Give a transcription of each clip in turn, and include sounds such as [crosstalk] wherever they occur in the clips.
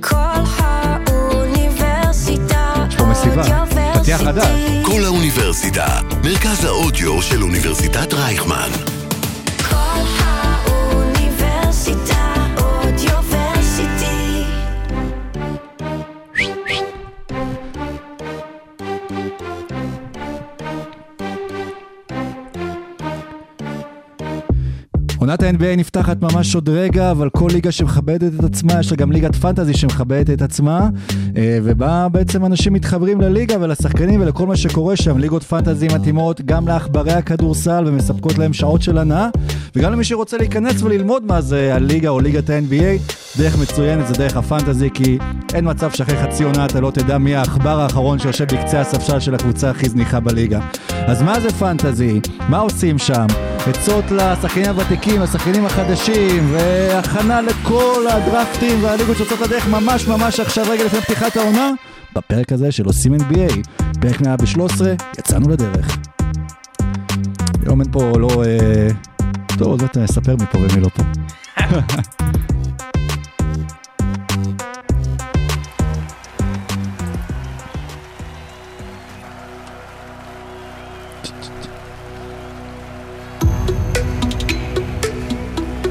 כל האוניברסיטה יש פה מסיבה. פתיח חדש. כל האוניברסיטה, מרכז האודיו של אוניברסיטת רייכמן. עונת ה-NBA נפתחת ממש עוד רגע, אבל כל ליגה שמכבדת את עצמה, יש לה גם ליגת פנטזי שמכבדת את עצמה, אה, ובה בעצם אנשים מתחברים לליגה ולשחקנים ולכל מה שקורה שם. ליגות פנטזי מתאימות גם לעכברי הכדורסל ומספקות להם שעות של הנאה, וגם למי שרוצה להיכנס וללמוד מה זה הליגה או ליגת ה-NBA, דרך מצוינת זה דרך הפנטזי, כי אין מצב שאחרי חצי עונה אתה לא תדע מי העכבר האחרון שיושב בקצה הספסל של הקבוצה הכי זניחה בליגה. אז מה זה פנטזי? מה עושים שם? עצות לשחקנים הוותיקים, לשחקנים החדשים, והכנה לכל הדרפטים והליגות שיוצאות לדרך ממש ממש עכשיו רגע לפני פתיחת העונה, בפרק הזה של עושים NBA, פרק 113, יצאנו לדרך. היום אין פה לא... אה... טוב, עוד מעט נספר מפה ומי לא פה. [laughs]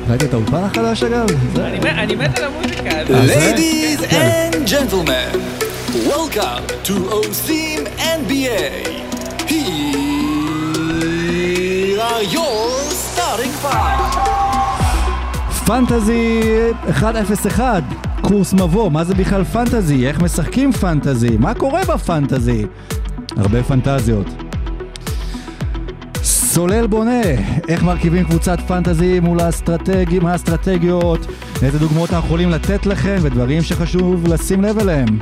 ראית את האולפן החדש אגב? זה- אני מת- על המוזיקה? Ladies כן. and gentlemen, welcome to OSIM NBA. Here are your starting five. פנטזי 101, קורס מבוא, מה זה בכלל פנטזי? איך משחקים פנטזי? מה קורה בפנטזי? הרבה פנטזיות. סולל בונה, איך מרכיבים קבוצת פנטזי מול האסטרטגים, האסטרטגיות, איזה דוגמאות אנחנו יכולים לתת לכם ודברים שחשוב לשים לב אליהם.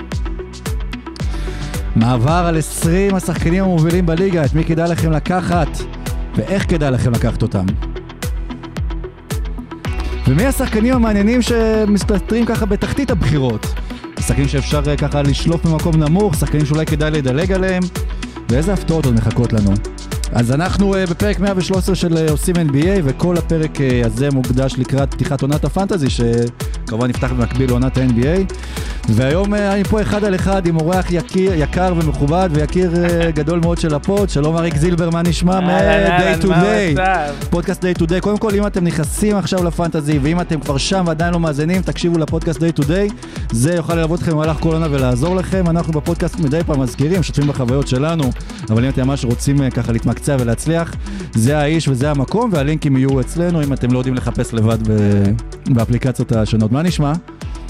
מעבר על 20 השחקנים המובילים בליגה, את מי כדאי לכם לקחת ואיך כדאי לכם לקחת אותם. ומי השחקנים המעניינים שמסתתרים ככה בתחתית הבחירות? שחקנים שאפשר אה, ככה לשלוף במקום נמוך, שחקנים שאולי כדאי לדלג עליהם, ואיזה הפתעות עוד מחכות לנו. אז אנחנו אה, בפרק 113 של אה, עושים NBA, וכל הפרק אה, הזה מוקדש לקראת פתיחת עונת הפנטזי, שכמובן נפתח במקביל לעונת ה-NBA. והיום אה, אני פה אחד על אחד עם אורח יקיר, יקר ומכובד, ויקיר אה, [laughs] גדול מאוד של ה pod. שלום אריק זילבר, מה נשמע? מ-Day to Day. פודקאסט Day to Day, קודם כל אם אתם נכנסים עכשיו לפנטזי ואם אתם כבר שם ועדיין לא מאזינים, תקשיבו לפודקאסט Day to Day, זה יוכל ללוות אתכם במהלך כל עונה ולעזור לכם, אנחנו בפודקאסט מדי פעם מזכירים, משתפים בחוויות שלנו, אבל אם אתם ממש רוצים אה, ככה להתמקצע ולהצליח, זה האיש וזה המקום והלינקים יהיו אצלנו אם אתם לא יודעים לחפש לבד באפליקציות השונות. מה נשמע?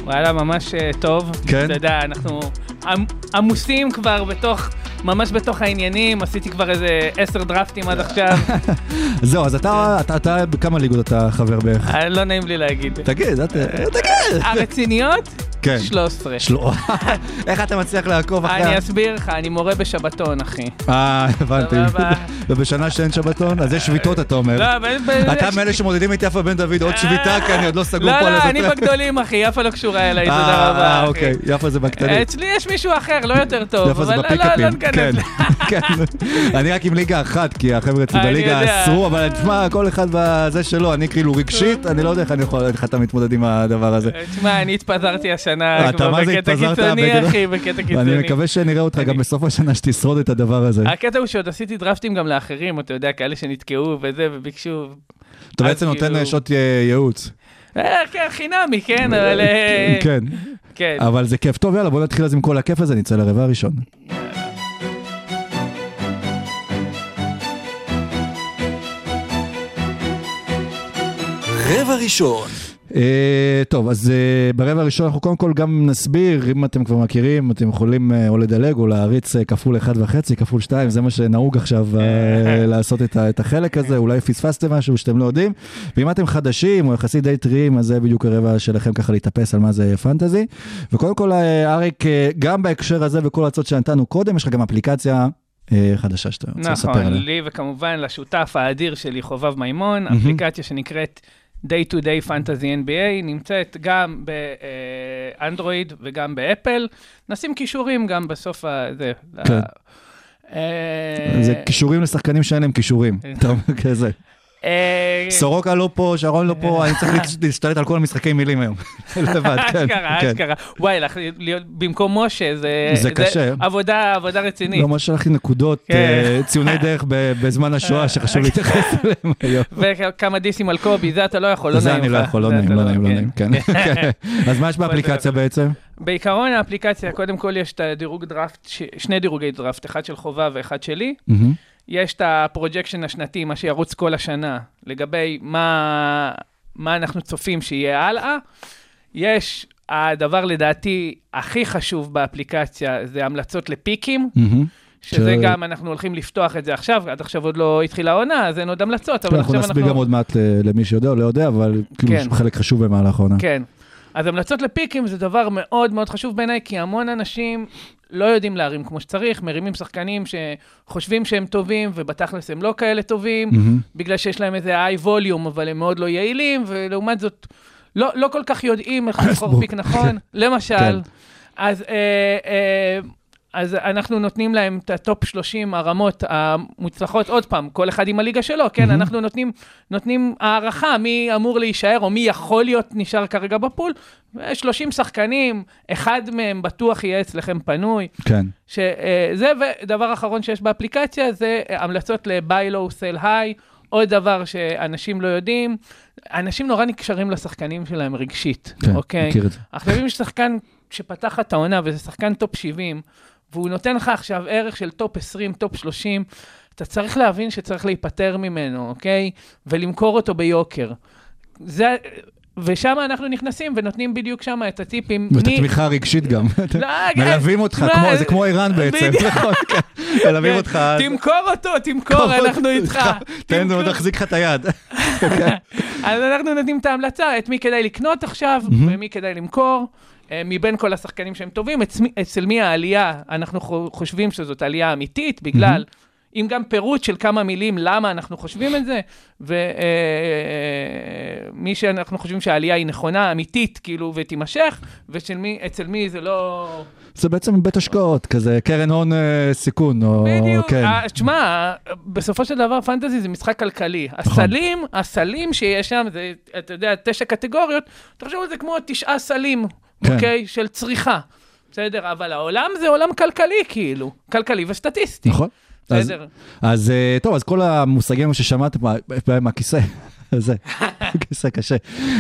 וואלה, ממש אה, טוב. כן? אתה יודע, אנחנו עמ- עמוסים כבר בתוך, ממש בתוך העניינים, עשיתי כבר איזה עשר דרפטים עד עכשיו. [laughs] זהו, אז אתה, אתה, אתה, בכמה ליגות אתה חבר בערך? אה, לא נעים לי להגיד. תגיד, תגיד. הרציניות? כן. 13. שלא. [laughs] איך אתה מצליח לעקוב אחרי... אני אסביר לך, אני מורה בשבתון, אחי. אה, הבנתי. [laughs] ובשנה שאין שבתון, אז יש שביתות, אתה אומר. לא, אבל... אתה מאלה שמודדים את יפה בן דוד עוד שביתה, כי אני עוד לא סגור לא, פה על לא, איזה... אני בגדולים, אחי, יפה לא קשורה אליי, תודה אה, רבה, אה. אוקיי, יפה זה בקטנים. אצלי יש מישהו אחר, לא יותר טוב, יפה זה לא, לא, לא בפיקאפים. כן, [laughs] כן. אני רק עם ליגה אחת, כי החבר'ה אצלי בליגה. אסרו, אבל תשמע, כל אחד בזה שלו, אני כאילו רגשית, אני לא יודע איך אני יכול, איך אתה מתמודד עם הדבר הזה. תשמע, אני התפזרתי השנה אתה כבר מה זה בקטע התפזרת? קיצוני, בגדול? אחי, בקטע קיצוני. ואני מקווה שנראה אותך גם בסוף השנה שתשרוד את הדבר הזה. הקטע הוא שעוד עשיתי דרפטים גם לאחרים, אתה יודע, כאלה שנתקעו וזה, וביקשו... אתה בעצם נותן כאילו- שעות אה, ייעוץ. אה, כן, חינמי, כן, אבל... אה, כן, כן. אבל זה כיף. טוב, יאללה, בוא נתחיל אז עם כל הכיף הזה, נצא לרבע הראשון. רבע ראשון. אה, טוב, אז אה, ברבע הראשון אנחנו קודם כל גם נסביר, אם אתם כבר מכירים, אתם יכולים אה, או לדלג או להריץ אה, כפול אחד וחצי, כפול שתיים, זה מה שנהוג עכשיו אה, [laughs] לעשות את את החלק הזה, אולי פספסתם משהו שאתם לא יודעים, ואם אתם חדשים או יחסית די טריים, אז זה בדיוק הרבע שלכם ככה להתאפס על מה זה פנטזי. וקודם כל, אה, אריק, אה, גם בהקשר הזה וכל ההצעות שנתנו קודם, יש לך גם אפליקציה חדשה שאתה רוצה לספר נכון, עליה. לי וכמובן לשותף האדיר שלי, חובב מימון, אפליקציה שנקראת Day to Day Fantasy NBA, נמצאת גם באנדרואיד וגם באפל. נשים כישורים גם בסוף ה... זה. כן. אה, זה כישורים לשחקנים שאין להם כישורים. אתה אומר כזה. אה, סורוקה לא פה, שרון לא פה, אני צריך להשתלט על כל המשחקי מילים היום. [laughs] לבד, כן. אשכרה, כן. אשכרה. וואי, להיות במקום משה, זה... זה קשה. עבודה, עבודה רצינית. לא, מה שלח לי נקודות, כן. אה, ציוני דרך בזמן השואה שחשוב להתייחס אליהם היום. וכמה דיסים על קובי, זה אתה לא יכול, לא זה נעים לך. אני לא יכול, לא זה נעים, אתה לא נעים, לא כן. נעים, כן. [laughs] כן. אז מה יש באפליקציה בעצם? בעיקרון האפליקציה, קודם כל יש את הדירוג דראפט, שני דירוגי דראפט, אחד של חובה ואחד שלי. יש את ה projection השנתי, מה שירוץ כל השנה, לגבי מה, מה אנחנו צופים שיהיה הלאה. יש, הדבר לדעתי הכי חשוב באפליקציה זה המלצות לפיקים, מהמם. שזה ש- גם, אנחנו הולכים לפתוח את זה עכשיו, עד עכשיו עוד לא התחילה העונה, אז אין עוד המלצות, אבל כן, אנחנו עכשיו נסביר גם עוד מעט ל- למי שיודע או לא יודע, אבל כאילו כן. חלק חשוב במהלך העונה. כן. אז המלצות לפיקים זה דבר מאוד מאוד חשוב בעיניי, כי המון אנשים לא יודעים להרים כמו שצריך, מרימים שחקנים שחושבים שהם טובים, ובתכלס הם לא כאלה טובים, מהמם. בגלל שיש להם איזה היי ווליום, אבל הם מאוד לא יעילים, ולעומת זאת, לא, לא כל כך יודעים איך לבחור פיק נכון, [laughs] למשל. כן. אז, אה, אה, אז אנחנו נותנים להם את ה top 30 ההרמות המוצלחות, עוד פעם, כל אחד עם הליגה שלו, כן? מהמם. אנחנו נותנים, נותנים הערכה מי אמור להישאר, או מי יכול להיות נשאר כרגע ב pool. 30 שחקנים, אחד מהם בטוח יהיה אצלכם פנוי. כן. שזה, ודבר אחרון שיש באפליקציה, זה המלצות ל-buy low, sell high. עוד דבר שאנשים לא יודעים, אנשים נורא נקשרים לשחקנים שלהם רגשית, כן, אוקיי? מכיר את זה. עכשיו, אם יש שחקן שפתח את העונה, וזה שחקן top 70, והוא נותן לך עכשיו ערך של top 20, top 30, אתה צריך להבין שצריך להיפטר ממנו, אוקיי? ולמכור אותו ביוקר. זה... ושם אנחנו נכנסים ונותנים בדיוק שם את הטיפים. ואת מי- התמיכה הרגשית גם. [laughs] לא, מלווים אותך, תשמע, כמו- זה כמו ערן בעצם. [laughs] נכון, כן. מלווים כן, אותך. תמכור אותו, תמכור, אנחנו איתך. תן. לו, תחזיק לך את היד. [laughs] אז אנחנו נותנים את ההמלצה, את מי כדאי לקנות עכשיו, ומי כדאי למכור. אה, מבין כל השחקנים שהם טובים, אצל מי- אצל מי העלייה, אנחנו חו- חושבים שזאת עלייה אמיתית, בגלל, עם גם פירוט של כמה מילים למה אנחנו חושבים את זה, ומי שאנחנו חושבים שהעלייה היא נכונה, אמיתית, כאילו, ותימשך, ואצל מי זה לא... זה בעצם בית השקעות, כזה קרן הון אה, סיכון, או בדיוק. כן. אה, תשמע, בסופו של דבר פנטזי זה משחק כלכלי. נכון. הסלים, הסלים שיש שם, זה, אתה יודע, תשע קטגוריות, תחשוב על זה כמו תשעה סלים, כן. אוקיי? של צריכה. בסדר, אבל העולם זה עולם כלכלי, כאילו. כלכלי וסטטיסטי. נכון. אז- בסדר. אז אה, טוב, אז כל המושגים ששמעתם, מה- מה- מהכיסא, [laughs] זה, כיסא קשה.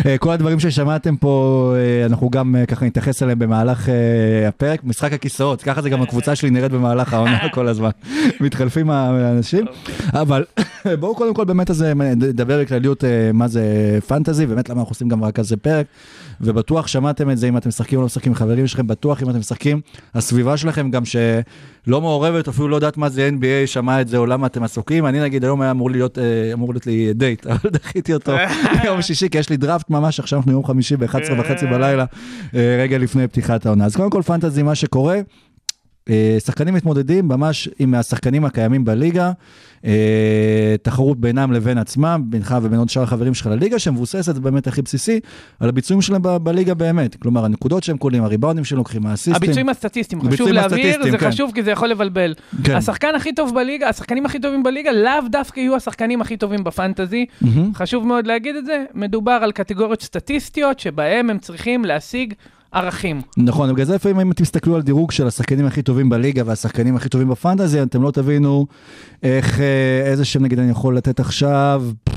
אה, כל הדברים ששמעתם פה, אה, אנחנו גם אה, ככה נתייחס אליהם במהלך הפרק, משחק הכיסאות, ככה זה גם הקבוצה שלי נראית במהלך העונה [laughs] כל הזמן. מתחלפים האנשים, אבל [coughs] בואו קודם כל באמת אז נדבר בכלליות מה זה פנטזי, באמת למה אנחנו עושים גם רק על זה פרק, ובטוח שמעתם את זה אם אתם משחקים או לא משחקים עם חברים שלכם, בטוח אם אתם משחקים, הסביבה שלכם גם שלא מעורבת, אפילו לא יודעת מה זה NBA, שמע את זה או למה אתם עסוקים, אני נגיד היום היה אמור להיות, אה, אמור להיות לי דייט, [laughs] אבל דחיתי אותו [laughs] יום שישי, כי יש לי דראפט ממש, עכשיו אנחנו יום חמישי ב-11 וחצי בלילה, אה, רגע לפני פתיחת העונה. אז קודם כל פנטזי, מה שקורה, שחקנים מתמודדים ממש עם השחקנים הקיימים בליגה, אה, תחרות בינם לבין עצמם, בינך ובין עוד שאר החברים שלך לליגה, שמבוססת באמת הכי בסיסי על הביצועים שלהם ב- בליגה באמת. כלומר, הנקודות שהם קולים, הריבאונדים שהם לוקחים, האסיסטים. הביצועים הסטטיסטיים, חשוב להבהיר, זה כן. חשוב כי זה יכול לבלבל. כן. השחקן הכי טוב בליגה, השחקנים הכי טובים בליגה, לאו דווקא יהיו השחקנים הכי טובים בפנטזי. מהמם. חשוב מאוד להגיד את זה, מדובר על קטגוריות סטטיסטיות שבהם הם צריכים להשיג ערכים. נכון, בגלל זה לפעמים אם תסתכלו על דירוג של השחקנים הכי טובים בליגה והשחקנים הכי טובים בפנטזי, אתם לא תבינו איך, אה, איזה שם נגיד אני יכול לתת עכשיו. ג'ה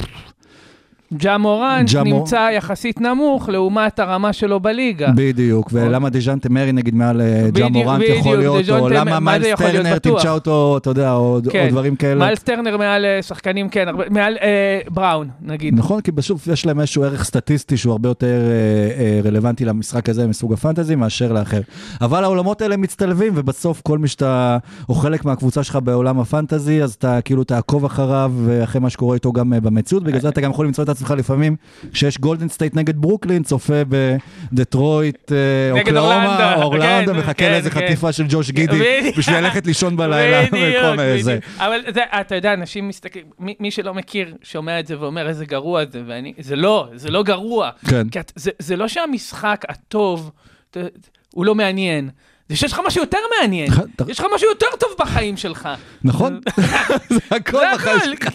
מורנט ג'ה מור- נמצא יחסית נמוך לעומת הרמה שלו בליגה. בדיוק, ולמה דז'אנטה מרי נגיד מעל אה, ג'ה בדיוק, מורנט בדיוק, יכול להיות, או למה מיילס טרנר? תמצא אותו, אתה יודע, או או כן. דברים כאלה. מיילס טרנר מעל אה, שחקנים, כן, הרבה- מעל אה, בראון, נגיד. נכון, כי בסוף יש להם איזשהו ערך סטטיסטי שהוא הרבה יותר אה, אה, רלוונטי למשחק הזה מסוג הפנטזי מאשר לאחר. אבל העולמות האלה מצטלבים, ובסוף כל מי שאתה, או חלק מהקבוצה שלך בעולם הפנטזי, אז אתה כאילו תעקוב אחריו, ואחרי מה שקורה איתו גם אה, במציאות, בגלל זה אתה גם יכול למצוא את עצמך לפעמים, כשיש גולדן סטייט נגד ברוקלין, צופה בדטרויט, אה, אוקלהומה, אורלנדו, כן, מחכה כן, לאיזה כן. חטיפה של ג'וש גידי. בשביל ללכת לישון בלילה, וכל מיני זה. אבל אתה יודע, אנשים מסתכלים, מי, שלא מכיר, שומע את זה ואומר איזה גרוע זה, ואני, זה לא, זה לא גרוע. כן. זה, לא שהמשחק הטוב, הוא לא מעניין. זה שיש לך משהו יותר מעניין, אתה- יש לך משהו יותר טוב בחיים שלך. נכון? זה [laughs] הכל בחיים שלך.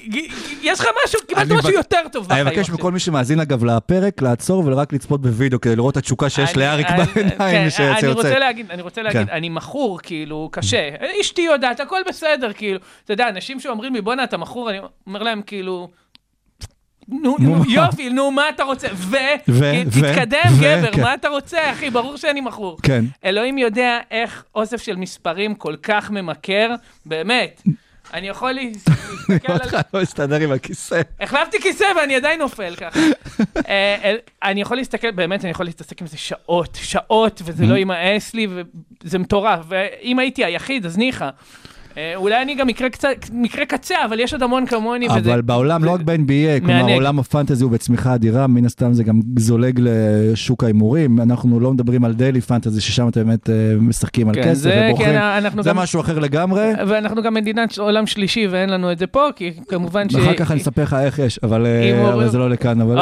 יש לך משהו, קיבלת אני משהו יותר טוב אני בחיים. מבקש מכל מי שמאזין אגב לפרק לעצור ורק לצפות בווידאו כדי לראות את התשוקה שיש אני- לאריק אני- בעיניים כן, שיוצא אני רוצה. להגיד, אני רוצה להגיד, כן. אני מכור, כאילו, קשה. אשתי יודעת, הכל בסדר, כאילו. אתה יודע, אנשים שאומרים לי, בואנה, אתה מכור, אני אומר להם, כאילו... נו, נו? יופי, נו, מה אתה רוצה? ו... ו- ו- תתקדם, ו- גבר, כן. מה אתה רוצה, אחי? ברור שאני מכור. כן. אלוהים יודע איך אוסף של מספרים כל כך ממכר, באמת. אני יכול להסתכל על... אותך לא מסתדר עם הכיסא. החלפתי כיסא ואני עדיין נופל ככה. [laughs] אה, אני יכול להסתכל, באמת, אני יכול להתעסק עם זה שעות, שעות, וזה לא יימאס לי, וזה מטורף. ואם הייתי היחיד, אז ניחא. אה, אולי אני גם מקרה קצת, מקרה קצה, אבל יש עוד המון כמוני, וזה... אבל בעולם, זה- לא רק ב-NBA, כלומר. עולם הפנטזי הוא בצמיחה אדירה, מן הסתם זה גם זולג לשוק ההימורים. אנחנו לא מדברים על דיילי פנטזי, ששם אתם באמת אה, משחקים על כן, כסף זה, ובוחרים. כן, זה גם... משהו אחר לגמרי. ואנחנו גם מדינת עולם שלישי ואין לנו את זה פה, כי כמובן ש... ואחר כך אני אספר לך איך יש, אבל אבל זה לא לכאן. אבל-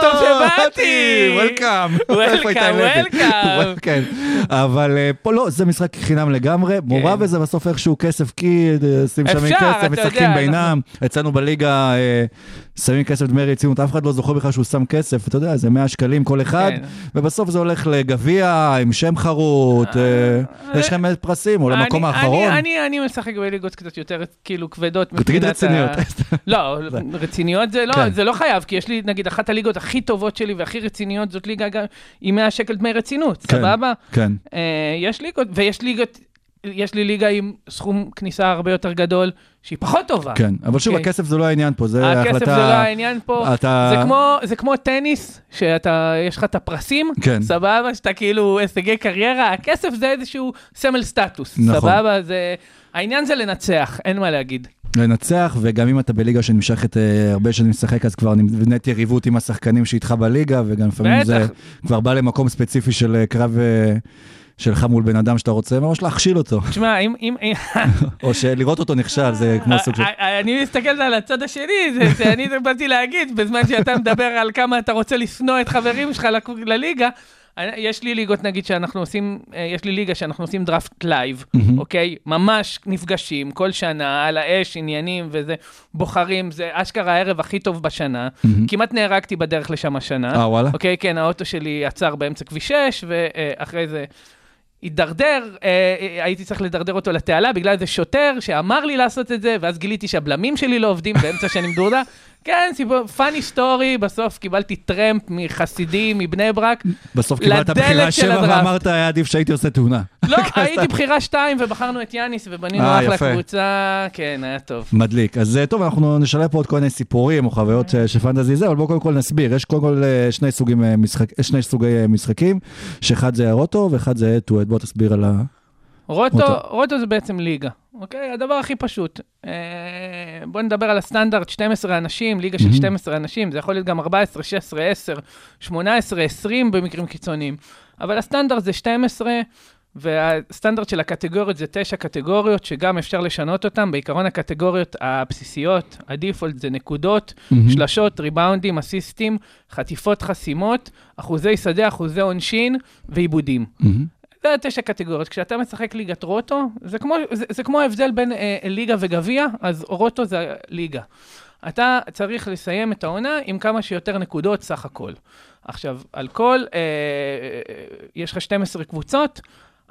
טוב שבאתי. וולקאם. Welcome. כן, אבל פה לא, זה משחק חינם לגמרי, מעורב בזה בסוף איכשהו כסף כי, אה, שים שם כסף, משחקים בינם, אצלנו בליגה אה, שמים כסף דמי רצינות, אף אחד לא זוכר בכלל שהוא שם כסף, אתה יודע, זה 100 שקלים כל אחד, כן. ובסוף זה הולך לגביע עם שם חרוט, אה, יש לכם פרסים, או למקום אני- האחרון. אני, אני, אני משחק בליגות קצת יותר כאילו כבדות. תגיד רציניות. לא, [laughs] רציניות זה לא, כן. זה לא חייב, כי יש לי נגיד אחת הליגות הכי טובות שלי והכי רציניות, זאת ליגה עם 100 שקל דמי רצינות, כן, סבבה? כן, אה, יש ליגות, ויש ליגות, יש לי ליגה עם סכום כניסה הרבה יותר גדול, שהיא פחות טובה. כן, אבל שוב, אוקיי. הכסף זה לא העניין פה, זה הכסף החלטה... זה לא העניין פה, אתה- זה כמו, זה כמו טניס, שאתה, יש לך את הפרסים, כן. סבבה, שאתה כאילו הישגי קריירה, הכסף זה איזשהו סמל סטטוס, נכון. סבבה, זה, העניין זה לנצח, אין מה להגיד. לנצח, וגם אם אתה בליגה שנמשכת אה, הרבה שנים לשחק, אז כבר נבנית יריבות עם השחקנים שאיתך בליגה, וגם לפעמים בטח. זה כבר בא למקום ספציפי של אה, קרב אה, שלך מול בן אדם שאתה רוצה ממש להכשיל אותו, תשמע, אם, אם, או שלראות אותו נכשל, זה כמו סוג של... אה, אני מסתכל על הצד השני, זה שאני באתי להגיד, בזמן שאתה מדבר על כמה אתה רוצה לשנוא את חברים שלך לליגה, אני- יש לי ליגות נגיד שאנחנו עושים, אה, יש לי ליגה שאנחנו עושים draft live. אוקיי? ממש נפגשים כל שנה, על האש, עניינים וזה, בוחרים, זה אשכרה הערב הכי טוב בשנה. כמעט נהרגתי בדרך לשם השנה. אה, וואלה? אוקיי, כן, האוטו שלי עצר באמצע כביש 6, ואחרי זה הידרדר, אה, אה, הייתי צריך לדרדר אותו לתעלה בגלל איזה שוטר שאמר לי לעשות את זה, ואז גיליתי שהבלמים שלי לא עובדים באמצע שאני מדורדר. כן, סיפור, funny story, בסוף קיבלתי טרמפ מחסיד, מבני ברק. בסוף קיבלת בחירה שבע. ואמרת, היה עדיף שהייתי עושה תאונה. לא, [laughs] הייתי בחירה שתיים ובחרנו את יאניס ובנינו אה, אחלה. קבוצה, כן, היה טוב. מדליק. אז אה, טוב, אנחנו נשלב פה עוד כל מיני סיפורים או חוויות אה, של פנטזי זה, אבל בואו קודם כל נסביר. יש קודם כל שני סוגי משחקים, שאחד זה רוטו ואחד זה טו-אד. בוא תסביר על ה... רוטו, רוטו. רוטו זה בעצם ליגה, אוקיי? הדבר הכי פשוט. אה, בוא נדבר על הסטנדרט, 12 אנשים, ליגה של מהמם. 12 אנשים, זה יכול להיות גם 14, 16, 10, 18, 20 במקרים קיצוניים. אבל הסטנדרט זה 12, והסטנדרט של הקטגוריות זה 9 קטגוריות, שגם אפשר לשנות אותן. בעיקרון הקטגוריות הבסיסיות, הדיפולט זה נקודות, מהמם. שלשות, ריבאונדים, אסיסטים, חטיפות, חסימות, אחוזי שדה, אחוזי עונשין ועיבודים. מהמם. זה תשע קטגוריות. כשאתה משחק ליגת רוטו, זה כמו, זה, זה כמו ההבדל בין אה, ליגה וגביע, אז רוטו זה ליגה. אתה צריך לסיים את העונה עם כמה שיותר נקודות סך הכל. עכשיו, על כל, אה, יש לך 12 קבוצות,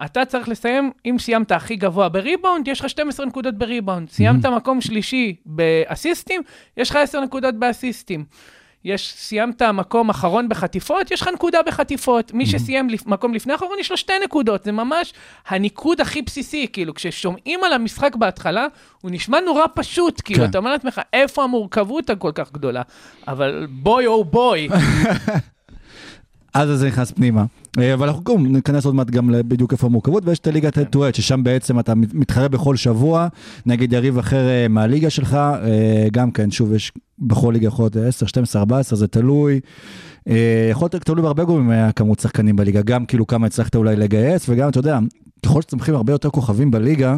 אתה צריך לסיים, אם סיימת הכי גבוה בריבאונד, יש לך 12 נקודות בריבאונד. סיימת מקום שלישי באסיסטים, יש לך 10 נקודות באסיסטים. יש, סיימת מקום אחרון בחטיפות, יש לך נקודה בחטיפות. מי שסיים לפ, מקום לפני האחרון, יש לו שתי נקודות. זה ממש הניקוד הכי בסיסי. כאילו, כששומעים על המשחק בהתחלה, הוא נשמע נורא פשוט. כאילו, כן. אתה אומר לעצמך, איפה המורכבות הכל כך גדולה? אבל בוי או בוי. [laughs] אז זה נכנס פנימה. אה, אבל אנחנו גם ניכנס עוד מעט גם בדיוק איפה המורכבות, ויש את הליגת טו הד, ששם בעצם אתה מתחרה בכל שבוע, נגד יריב אחר אה, מהליגה שלך, אה, גם כן, שוב, יש בכל ליגה יכול להיות 10, 12, 14, זה תלוי. יכול להיות תלוי בהרבה גורמים מהכמות שחקנים בליגה, גם כאילו כמה הצלחת אולי לגייס, וגם, אתה יודע, ככל שצומחים הרבה יותר כוכבים בליגה,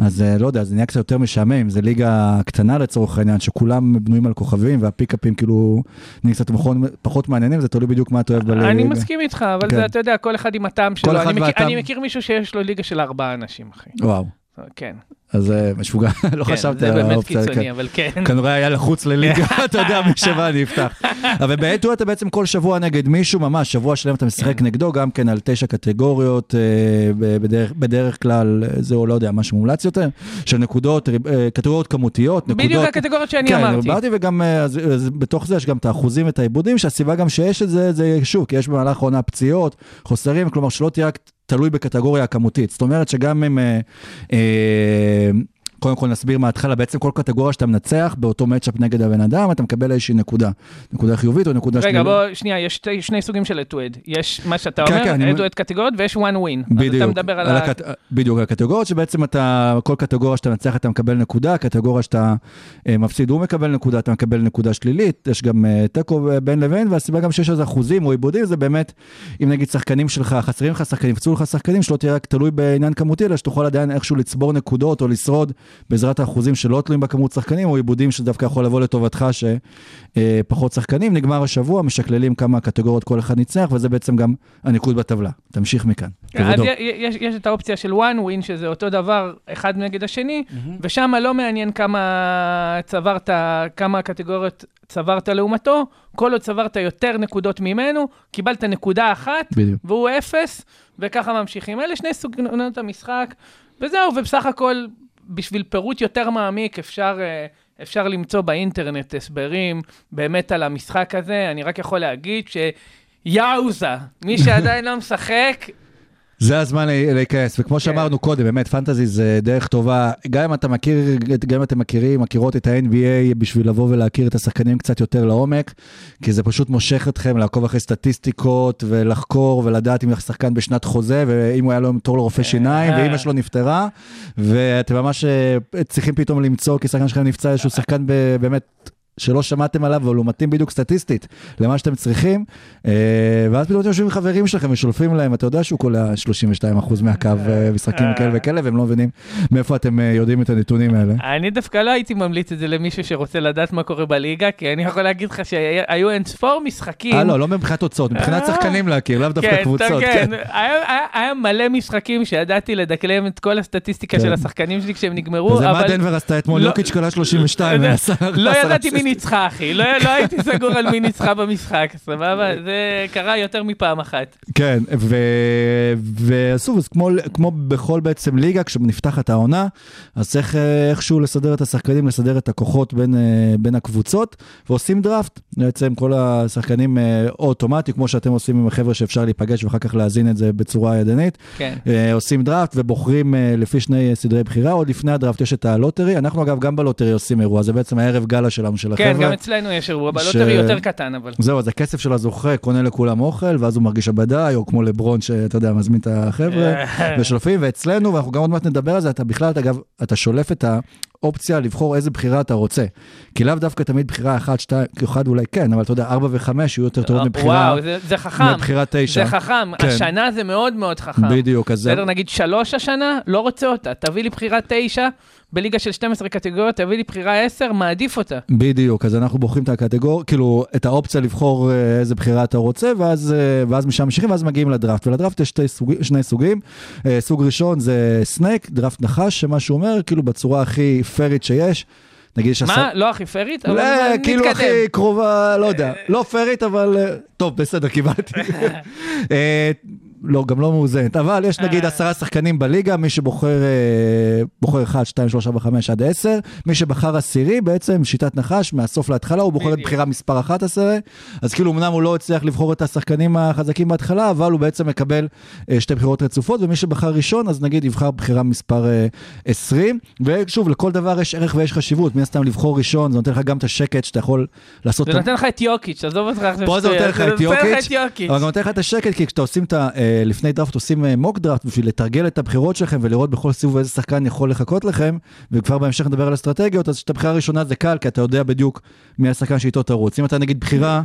אז אה, לא יודע, זה נהיה קצת יותר משעמם, זה ליגה קטנה לצורך העניין, שכולם בנויים על כוכבים והפיקאפים כאילו נהיה קצת פחות, פחות מעניינים, זה תלוי בדיוק מה אתה אוהב בליגה. אני מסכים איתך, אבל כן. זה, אתה יודע, כל אחד עם הטעם שלו. אני מכיר מישהו שיש לו ליגה של ארבעה אנשים, אחי. וואו, כן. אז זה משוגע, [laughs] לא כן, חשבתי זה על באמת האופציה. כן. קיצוני, אבל כן. כנראה היה לחוץ לליגה, [laughs] אתה יודע, שבא אני אפתח. אבל בעטו אתה בעצם כל שבוע נגד מישהו, ממש, שבוע שלם אתה משחק נגדו, גם כן על תשע קטגוריות, אה, בדרך- כלל, זהו, לא יודע, משהו מומלץ יותר, של נקודות, אה, קטגוריות כמותיות, נקודות. בדיוק הקטגוריות שאני כן, אמרתי. אמרתי, וגם אה, בתוך זה יש גם את האחוזים ואת העיבודים, שהסיבה גם שיש את זה, זה שוב, כי יש במהלך העונה פציעות, חוסרים, כלומר שלא תהיה רק תלוי בקטגוריה הכמותית. זאת אומרת שגם אם... אה, אה, Um. קודם כל נסביר מההתחלה, בעצם כל קטגוריה שאתה מנצח באותו מצ'אפ נגד הבן אדם, אתה מקבל איזושהי נקודה. נקודה חיובית או נקודה רגע, שלילית. בוא, שנייה, יש שתי, שני סוגים של אד-טו-אד. יש מה שאתה כן, אומר, כן, אני- אד-טו-אד קטגוריות, ויש one win. אז אתה מדבר על ה... הקט... בדיוק, על הקטגוריות שבעצם אתה, כל קטגוריה שאתה מנצח אתה מקבל נקודה, קטגוריה שאתה אה, מפסיד הוא מקבל נקודה, אתה מקבל נקודה שלילית, יש גם אה, תיקו בין לבין, והסיבה גם שיש איזה אחוזים או עיבודים, זה באמת, אם נגיד שחקנים שלך, חסרים לך שחקנים, יפצעו לך שחקנים, שלא תהיה רק תלוי בעניין כמותי, אלא שתוכל עדיין איכשהו לצבור נקודות או לשרוד בעזרת האחוזים שלא תלויים בכמות שחקנים, או עיבודים שדווקא יכול לבוא לטובתך שפחות שחקנים. נגמר השבוע, משקללים כמה קטגוריות כל אחד ניצח, וזה בעצם גם הניקוד בטבלה. תמשיך מכאן. אז כבודו. י- יש, יש את האופציה של one win, שזה אותו דבר, אחד נגד השני, ושם לא מעניין כמה צברת, כמה קטגוריות צברת לעומתו, כל עוד צברת יותר נקודות ממנו, קיבלת נקודה אחת, בדיוק. והוא אפס, וככה ממשיכים. אלה שני סוגנות המשחק, וזהו, ובסך הכל, בשביל פירוט יותר מעמיק, אפשר, אה, אפשר למצוא באינטרנט הסברים באמת על המשחק הזה. אני רק יכול להגיד ש... יאוזה, מי שעדיין לא משחק, זה הזמן לה- להיכנס, וכמו שאמרנו קודם, באמת, פנטזי זה דרך טובה, גם אם אתה מכיר, גם אם אתם מכירים, מכירות את ה-NBA בשביל לבוא ולהכיר את השחקנים קצת יותר לעומק, כי זה פשוט מושך אתכם לעקוב אחרי סטטיסטיקות ולחקור ולדעת אם השחקן בשנת חוזה, ואם הוא היה לו תור לרופא שיניים, ואמא שלו נפטרה, ואתם ממש אה, צריכים פתאום למצוא, כי שחקן שלכם נפצע איזשהו שחקן באמת... שלא שמעתם עליו, אבל הוא מתאים בדיוק סטטיסטית למה שאתם צריכים, אה, ואז פתאום אתם יושבים עם חברים שלכם ושולפים להם, אתה יודע שהוא קולע 32% מהקו אה, משחקים כאלה וכאלה, והם לא מבינים מאיפה אתם אה, יודעים את הנתונים האלה. אני דווקא לא הייתי ממליץ את זה למישהו שרוצה לדעת מה קורה בליגה, כי אני יכול להגיד לך שהיו אין ספור משחקים. אה, לא, לא מבחינת תוצאות, מבחינת אה. שחקנים להכיר, לאו דווקא כן, קבוצות. כן. כן. היה, מלא משחקים שידעתי לדקלם את כל הסטטיסטיקה כן. של השחקנים שלי כשהם נגמרו, וזה מה אבל דנבר עשתה אתמול, לא- יוקיץ' קלע 32, לא- ועשה- לא עשה ידעתי מי אסיסט. ניצחה, אחי. לא, לא הייתי סגור על מי ניצחה במשחק, סבבה? זה קרה יותר מפעם אחת. כן, ו- ושוב, אז כמו, כמו בכל בעצם ליגה, כשנפתחת העונה, אז צריך איכשהו לסדר את השחקנים, לסדר את הכוחות בין, אה, בין הקבוצות, ועושים דראפט. בעצם כל השחקנים אה, או אוטומטי, כמו שאתם עושים עם החבר'ה שאפשר להיפגש ואחר כך להזין את זה בצורה ידנית. כן. אה, עושים דראפט ובוחרים לפי שני סדרי בחירה, עוד לפני הדראפט יש את ה lottery, אנחנו אגב גם ב lottery עושים אירוע, זה בעצם הערב גאלה שלנו של כן. גם אצלנו יש אירוע, ש- ב lottery יותר קטן, אבל. זהו, אז הכסף של הזוכה קונה לכולם אוכל, ואז הוא מרגיש עבדי, או כמו לברון, שאתה יודע, מזמין את החבר'ה, [laughs] ושולפים, ואצלנו, ואנחנו גם עוד מעט נדבר על זה, אתה בכלל, אתה, אגב, אתה שולף את האופציה לבחור איזה בחירה אתה רוצה. כי לאו דווקא תמיד בחירה אחת, שתיים, אחד אולי כן, אבל אתה יודע, ארבע וחמש יהיו יותר טובות מבחירה, וואו, זה- זה חכם. מבחירה תשע. זה חכם. כן. השנה זה מאוד מאוד חכם. בדיוק, אז. בסדר, נגיד שלוש השנה, לא רוצה אותה. תביא לי בחירה תשע, בליגה של 12 קטגוריות, תביא לי בחירה 10, מעדיף אותה. בדיוק, אז אנחנו בוחרים את הקטגור, כאילו, את האופציה לבחור אה, איזה בחירה אתה רוצה, ואז, אה, ואז משם ממשיכים, ואז מגיעים ל draft. ול draft יש שתי סוג, שני סוגים. אה, סוג ראשון זה snake, draft נחש, שמה שהוא אומר, כאילו בצורה הכי פיירית שיש. נגיד שהשר- מה? לא הכי פיירית? אבל אה, כאילו נתקדם. הכי קרובה, לא יודע, לא פיירית, אבל אה, טוב, בסדר, קיבלתי. [laughs] אה, לא, גם לא מאוזנת, אבל יש נגיד עשרה שחקנים בליגה, מי שבוחר אה, בוחר 1, 2, 3, 4, 5 עד 10, מי שבחר עשירי בעצם, שיטת נחש, מהסוף להתחלה, הוא בוחר את. בחירה מספר 11, אז כאילו אמנם הוא לא הצליח לבחור את השחקנים החזקים בהתחלה, אבל הוא בעצם מקבל אה, שתי בחירות רצופות, ומי שבחר ראשון, אז נגיד יבחר בחירה מספר אה, 20, ושוב, לכל דבר יש ערך ויש חשיבות, מן הסתם לבחור ראשון, זה נותן לך גם את השקט שאתה יכול לעשות זה נותן לך את יוקיץ', עזוב אותך פה זה נותן לך את יוקיץ'. אבל גם נותן לך את השקט, כי כשאתה עושים את ה... אה, לפני דראפט עושים אה, מוק דראפט בשביל לתרגל את הבחירות שלכם ולראות בכל סיבוב איזה שחקן יכול לחכות לכם, וכבר בהמשך נדבר על אסטרטגיות, אז כשאת הבחירה הראשונה זה קל, כי אתה יודע בדיוק מי השחקן שאיתו תרוץ. אם אתה נגיד בחירה...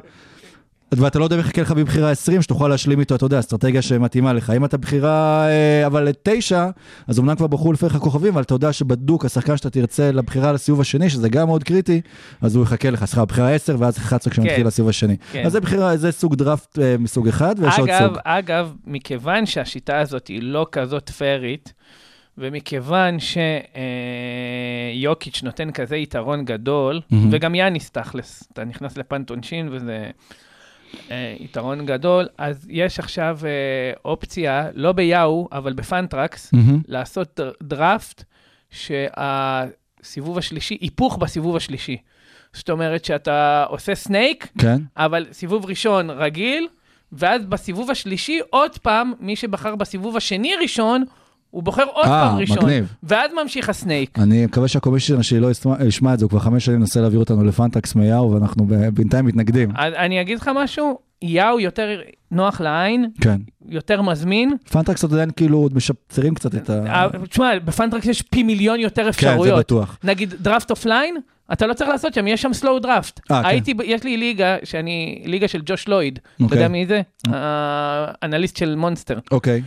ואתה לא יודע אם יחכה לך בבחירה 20, שתוכל להשלים איתו, אתה יודע, אסטרטגיה שמתאימה לך. אם אתה בחירה, אה, אבל לתשע, אז אמנם כבר בחרו לפניך כוכבים, אבל אתה יודע שבדוק, השחקן שאתה תרצה לבחירה לסיבוב השני, שזה גם מאוד קריטי, אז הוא יחכה לך, סליחה, בחירה 10, ואז 11 כשמתחיל כן. הסיבוב השני. כן. אז זה בחירה, זה סוג דראפט אה, מסוג אחד, ויש עוד אגב, סוג. אגב, מכיוון שהשיטה הזאת היא לא כזאת פיירית, ומכיוון שיוקיץ' נותן כזה יתרון גדול, מהמם. וגם יאניס תכלס, אתה נכנס לפאנט עונשין וזה אה, יתרון גדול, אז יש עכשיו אה, אופציה, לא ביאהו, אבל בפנטרקס, מהמם. לעשות דר- דראפט שהסיבוב השלישי, היפוך בסיבוב השלישי. זאת אומרת שאתה עושה snake, כן, אבל סיבוב ראשון רגיל, ואז בסיבוב השלישי, עוד פעם, מי שבחר בסיבוב השני ראשון, הוא בוחר עוד אה, פעם ראשון. מגניב. ואז ממשיך ה snake. אני מקווה שה commissioner שלי לא ישמע- את זה, הוא כבר חמש שנים מנסה להעביר אותנו לפנטרקס מיאהו, ואנחנו בינתיים מתנגדים. אני אגיד לך משהו, יאהו יותר נוח לעין, כן. יותר מזמין. פנטרקס עדיין כאילו עוד משפצרים קצת את ה... אה, תשמע, בפנטרקס יש פי מיליון יותר כן, זה אפשרויות. בטוח. נגיד draft offline, אתה לא צריך לעשות שם, יש שם slow draft. אה, כן. הייתי, ב- יש לי ליגה, שאני, ליגה של ג'וש לויד, אתה אוקיי. יודע מי זה? האנליסט של מונסטר. אוקיי.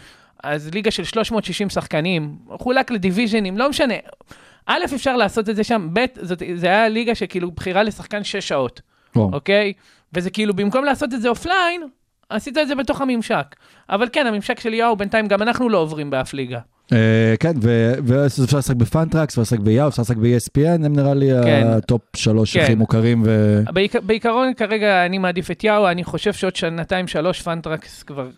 אז ליגה של 360 שחקנים, חולק ל divisionים, לא משנה. א', אפשר לעשות את זה שם, ב', זאת, זה היה ליגה שכאילו בחירה לשחקן 6 שעות, וואו. אוקיי? וזה כאילו, במקום לעשות את זה offline, עשית את זה בתוך הממשק. אבל כן, הממשק של יאהו, בינתיים גם אנחנו לא עוברים באף ליגה. אה, כן, ו- ואז אפשר לשחק בפנטרקס, אפשר לשחק ביאהו, אפשר לשחק ב-ESPN, הם נראה לי כן. ה top שלוש כן. הכי מוכרים. בעיקרון, כרגע אני מעדיף את יאהו, אני חושב שעוד שנתיים, שלוש, פנטרקס כבר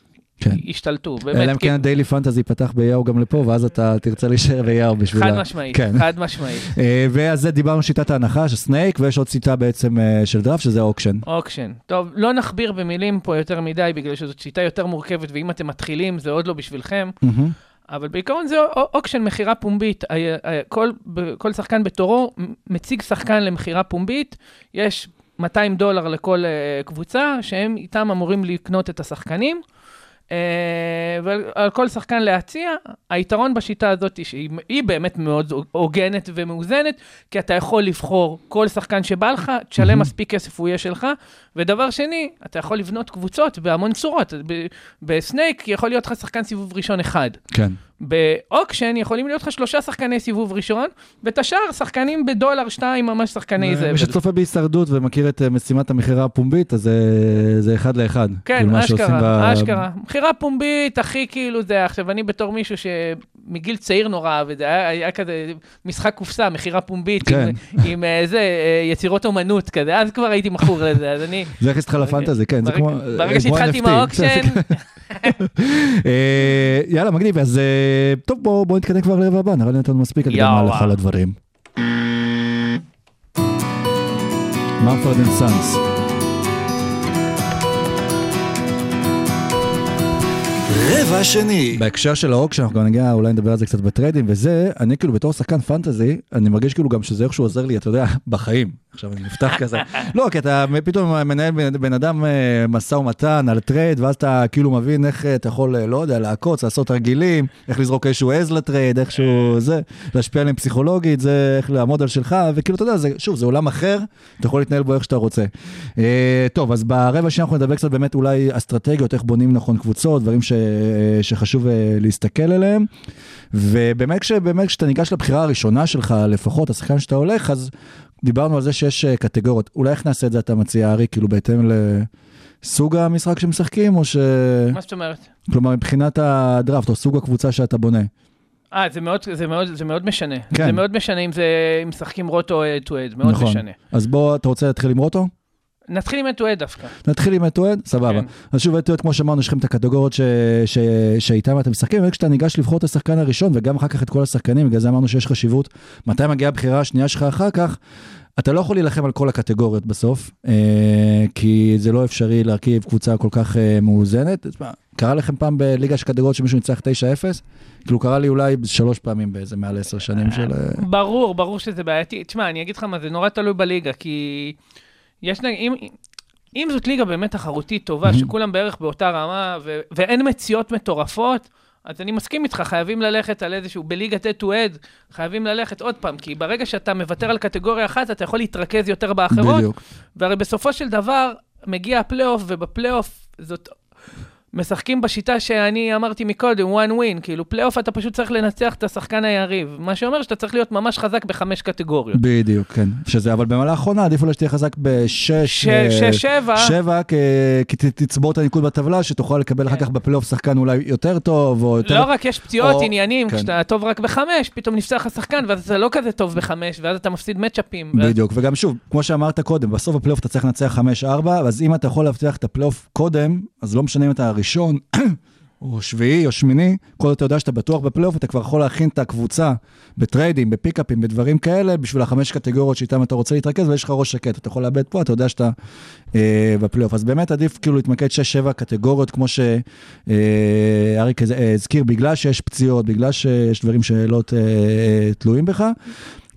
כן. ישתלטו. אלא באמת, אם כי- כן ה daily fantasy ייפתח ביאהו גם לפה, ואז אתה תרצה להישאר ביאהו בשביל... חד משמעית, כן. חד משמעית. אה, ואז זה דיברנו שיטת ההנחה של snake, ויש עוד שיטה בעצם אה, של דראפט, שזה auction. auction. טוב, לא נכביר במילים פה יותר מדי, בגלל שזאת שיטה יותר מורכבת, ואם אתם מתחילים, זה עוד לא בשבילכם. אבל בעיקרון זה auction מכירה פומבית. ה- ה- כל, כל שחקן בתורו מציג שחקן למכירה פומבית, יש 200 דולר לכל אה, קבוצה, שהם איתם אמורים לקנות את השחקנים. אה, ועל כל שחקן להציע, היתרון בשיטה הזאת היא שהיא היא באמת מאוד הוגנת ומאוזנת, כי אתה יכול לבחור כל שחקן שבא לך, תשלם מספיק כסף, הוא יהיה שלך. ודבר שני, אתה יכול לבנות קבוצות בהמון צורות. בסנייק יכול להיות לך שחקן סיבוב ראשון אחד. כן. באוקשן יכולים להיות לך שלושה שחקני סיבוב ראשון, ואת השאר שחקנים בדולר שתיים, ממש שחקני זבל. מי שצופה בהישרדות ומכיר את אה, משימת המכירה הפומבית, אז זה- זה אחד לאחד. כן, כאילו אשכרה, ב- אשכרה. מכירה פומבית, הכי כאילו זה, עכשיו אני בתור מישהו שמגיל צעיר נורא, וזה היה, היה כזה משחק קופסה, מכירה פומבית, כן. עם, [laughs] עם אה, זה, אה, יצירות אומנות כזה, אז כבר הייתי מכור לזה, אז אני... זה יכניס אותך לפנטזי, כן, זה כמו... ברגע שהתחלתי עם. ה auction, [laughs] אה, יאללה, מגניב, אז אה, טוב, בואו בואו נתקדם כבר לרבע הבא, נראה לי נתנו מספיק הקדמה. לכל הדברים. ממפרד and sons. רבע שני. בהקשר של ה auction, אנחנו גם נגיע, אולי נדבר על זה קצת ב tradeים, וזה, אני כאילו בתור שחקן פנטזי, אני מרגיש כאילו גם שזה איכשהו עוזר לי, אתה יודע, בחיים. עכשיו אני נפתח כזה. [laughs] לא, כי אתה פתאום מנהל בן, בן אדם אה, משא ומתן על trade, ואז אתה כאילו מבין איך אה, אתה יכול, אה, לא יודע, לעקוץ, לעשות תרגילים, איך לזרוק איזשהו עז ל trade, איכשהו זה, להשפיע עליהם פסיכולוגית, זה איך לעמוד על שלך, וכאילו, אתה יודע, זה, שוב, זה עולם אחר, אתה יכול להתנהל בו איך שאתה רוצה. אה, טוב, אז ברבע שני אנחנו נדבר קצת באמת אולי אסטרטגיות, איך בונים נכון קבוצות, דברים ש, שחשוב להסתכל עליהם. ובאמת, כשאתה ניגש לבחירה הראשונה שלך, לפחות, השחקן שאתה הולך, אז דיברנו על זה שיש אה, קטגוריות. אולי איך נעשה את זה, אתה מציע, ארי, כאילו בהתאם לסוג המשחק שמשחקים, או ש... מה זאת אומרת? כלומר, מבחינת הדראפט, או סוג הקבוצה שאתה בונה. אה, זה מאוד, זה מאוד, זה מאוד משנה. כן. זה מאוד משנה אם זה, אם משחקים roto או אד טו אד, מאוד נכון. משנה. אז בוא, אתה רוצה להתחיל עם רוטו? נתחיל עם אד טו אד דווקא. נתחיל עם אתואד? סבבה. כן. אז שוב, אתואד, כמו שאמרנו, יש לכם את הקטגוריות ש... ש... שאיתם אתם משחקים, וכשאתה ניגש לבחור את השחקן הראשון, וגם אחר כך את כל השחקנים, בגלל זה אמרנו שיש חשיבות, מתי מגיעה הבחירה השנייה שלך אחר כך, אתה לא יכול להילחם על כל הקטגוריות בסוף, אה, כי זה לא אפשרי להרכיב קבוצה כל כך אה, מאוזנת. קרה לכם פעם בליגה של קטגוריות שמישהו ניצח 9-0? כאילו קרה לי אולי שלוש פעמים באיזה מעל עשר שנים של... אה, ברור, ברור שזה בעייתי. תשמע, אני אגיד לך מה, זה נורא תלוי בליגה, כי יש, נ- אם, אם זאת ליגה באמת תחרותית טובה. שכולם בערך באותה רמה, ו, ואין מציאות מטורפות, אז אני מסכים איתך, חייבים ללכת על איזשהו, בליגת אד טו אד, חייבים ללכת עוד פעם, כי ברגע שאתה מוותר על קטגוריה אחת, אתה יכול להתרכז יותר באחרות, בדיוק. והרי בסופו של דבר, מגיע הפלייאוף, ובפלייאוף זאת... משחקים בשיטה שאני אמרתי מקודם, one win, כאילו פלייאוף אתה פשוט צריך לנצח את השחקן היריב, מה שאומר שאתה צריך להיות ממש חזק בחמש קטגוריות. בדיוק, כן. שזה, אבל במהלך האחרונה עדיף אולי שתהיה חזק בשש, ש- שש, שבע. שבע, כי, כי תצבור את הניקוד בטבלה, שתוכל לקבל אחר כך בפלייאוף שחקן אולי יותר טוב, או יותר... לא רק יש פציעות, או- עניינים, כן. כשאתה טוב רק בחמש, פתאום נפצע לך שחקן, ואז אתה לא כזה טוב בחמש, ואז אתה מפסיד מצ'אפים. ואז- בדיוק, וגם שוב, כמו שאמרת קודם, בסוף בפלייאוף אתה צריך לנצח 5-4, אז אם אתה יכול להבטיח את הפלייאוף קודם, אז לא משנה אם אתה הראשון, [clears throat] או שביעי או שמיני, כל עוד אתה יודע שאתה בטוח בפלייאוף, אתה כבר יכול להכין את הקבוצה בטריידים, בפיקאפים, בדברים כאלה, בשביל החמש קטגוריות שאיתם אתה רוצה להתרכז, ויש לך ראש שקט, אתה יכול לאבד פה, אתה יודע שאתה אה, בפלייאוף. אז באמת עדיף כאילו להתמקד 6-7 קטגוריות, כמו שאריק הזכיר, בגלל שיש פציעות, בגלל שיש דברים שלא אה, אה, תלויים בך.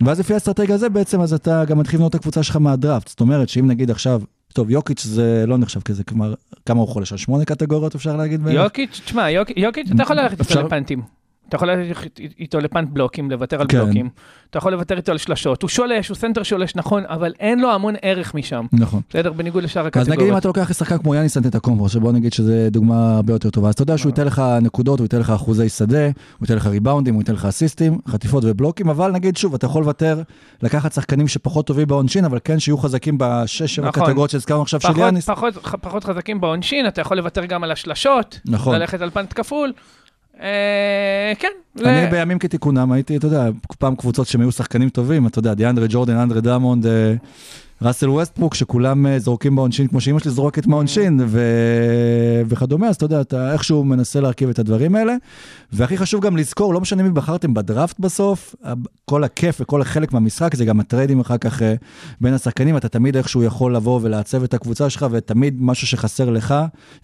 ואז לפי האסטרטגיה הזה בעצם, אז אתה גם מתחיל לבנות את הקבוצה שלך מהדראפט. זאת אומרת שאם נגיד עכשיו, טוב, יוקיץ' זה לא נחשב כזה, כלומר, כמה הוא חולש? על שמונה קטגוריות אפשר להגיד? יוקיץ', תשמע, יוק- יוקיץ', אתה יכול ללכת לפנטים. אתה יכול ללכת איתו ל punt בלוקים, לוותר על כן. בלוקים. אתה יכול לוותר איתו על שלשות. הוא שולש, הוא סנטר שולש, נכון, אבל אין לו המון ערך משם. נכון. בסדר? בניגוד לשאר אז נגיד אם הקטגוריות. אתה לוקח שחקן כמו יאניס אנטטקומבו, שבוא נגיד שזה דוגמה הרבה יותר טובה, אז אתה יודע שהוא ייתן לך נקודות, הוא ייתן לך אחוזי שדה, הוא ייתן לך ריבאונדים, הוא ייתן לך אסיסטים, חטיפות ובלוקים, אבל נגיד שוב, אתה יכול לוותר, לקחת שחקנים שפחות טובים בעונשין, אבל כן שיהיו חזקים בשש, שבע נכון. קטגוריות שהזכרנו עכשיו של יאניס. פחות- פחות חזקים בעונשין, אתה יכול לוותר גם על השלשות, נכון. ללכת על פנט כפול. אה, כן. אני בימים כתיקונם הייתי, אתה יודע, פעם קבוצות שהם היו שחקנים טובים, אתה יודע, דיאנדרה ג'ורדן, אנדרה דמונד, אה, ראסל ווסטברוק, שכולם אה, זורקים בעונשין כמו שאימא שלי זורקת מהעונשין, ו... וכדומה, אז אתה יודע, אתה איכשהו מנסה להרכיב את הדברים האלה. והכי חשוב גם לזכור, לא משנה מי בחרתם בדראפט בסוף, כל הכיף וכל החלק מהמשחק, זה גם הטריידים אחר כך אה, בין השחקנים, אתה תמיד איכשהו יכול לבוא ולעצב את הקבוצה שלך, ותמיד משהו שחסר לך,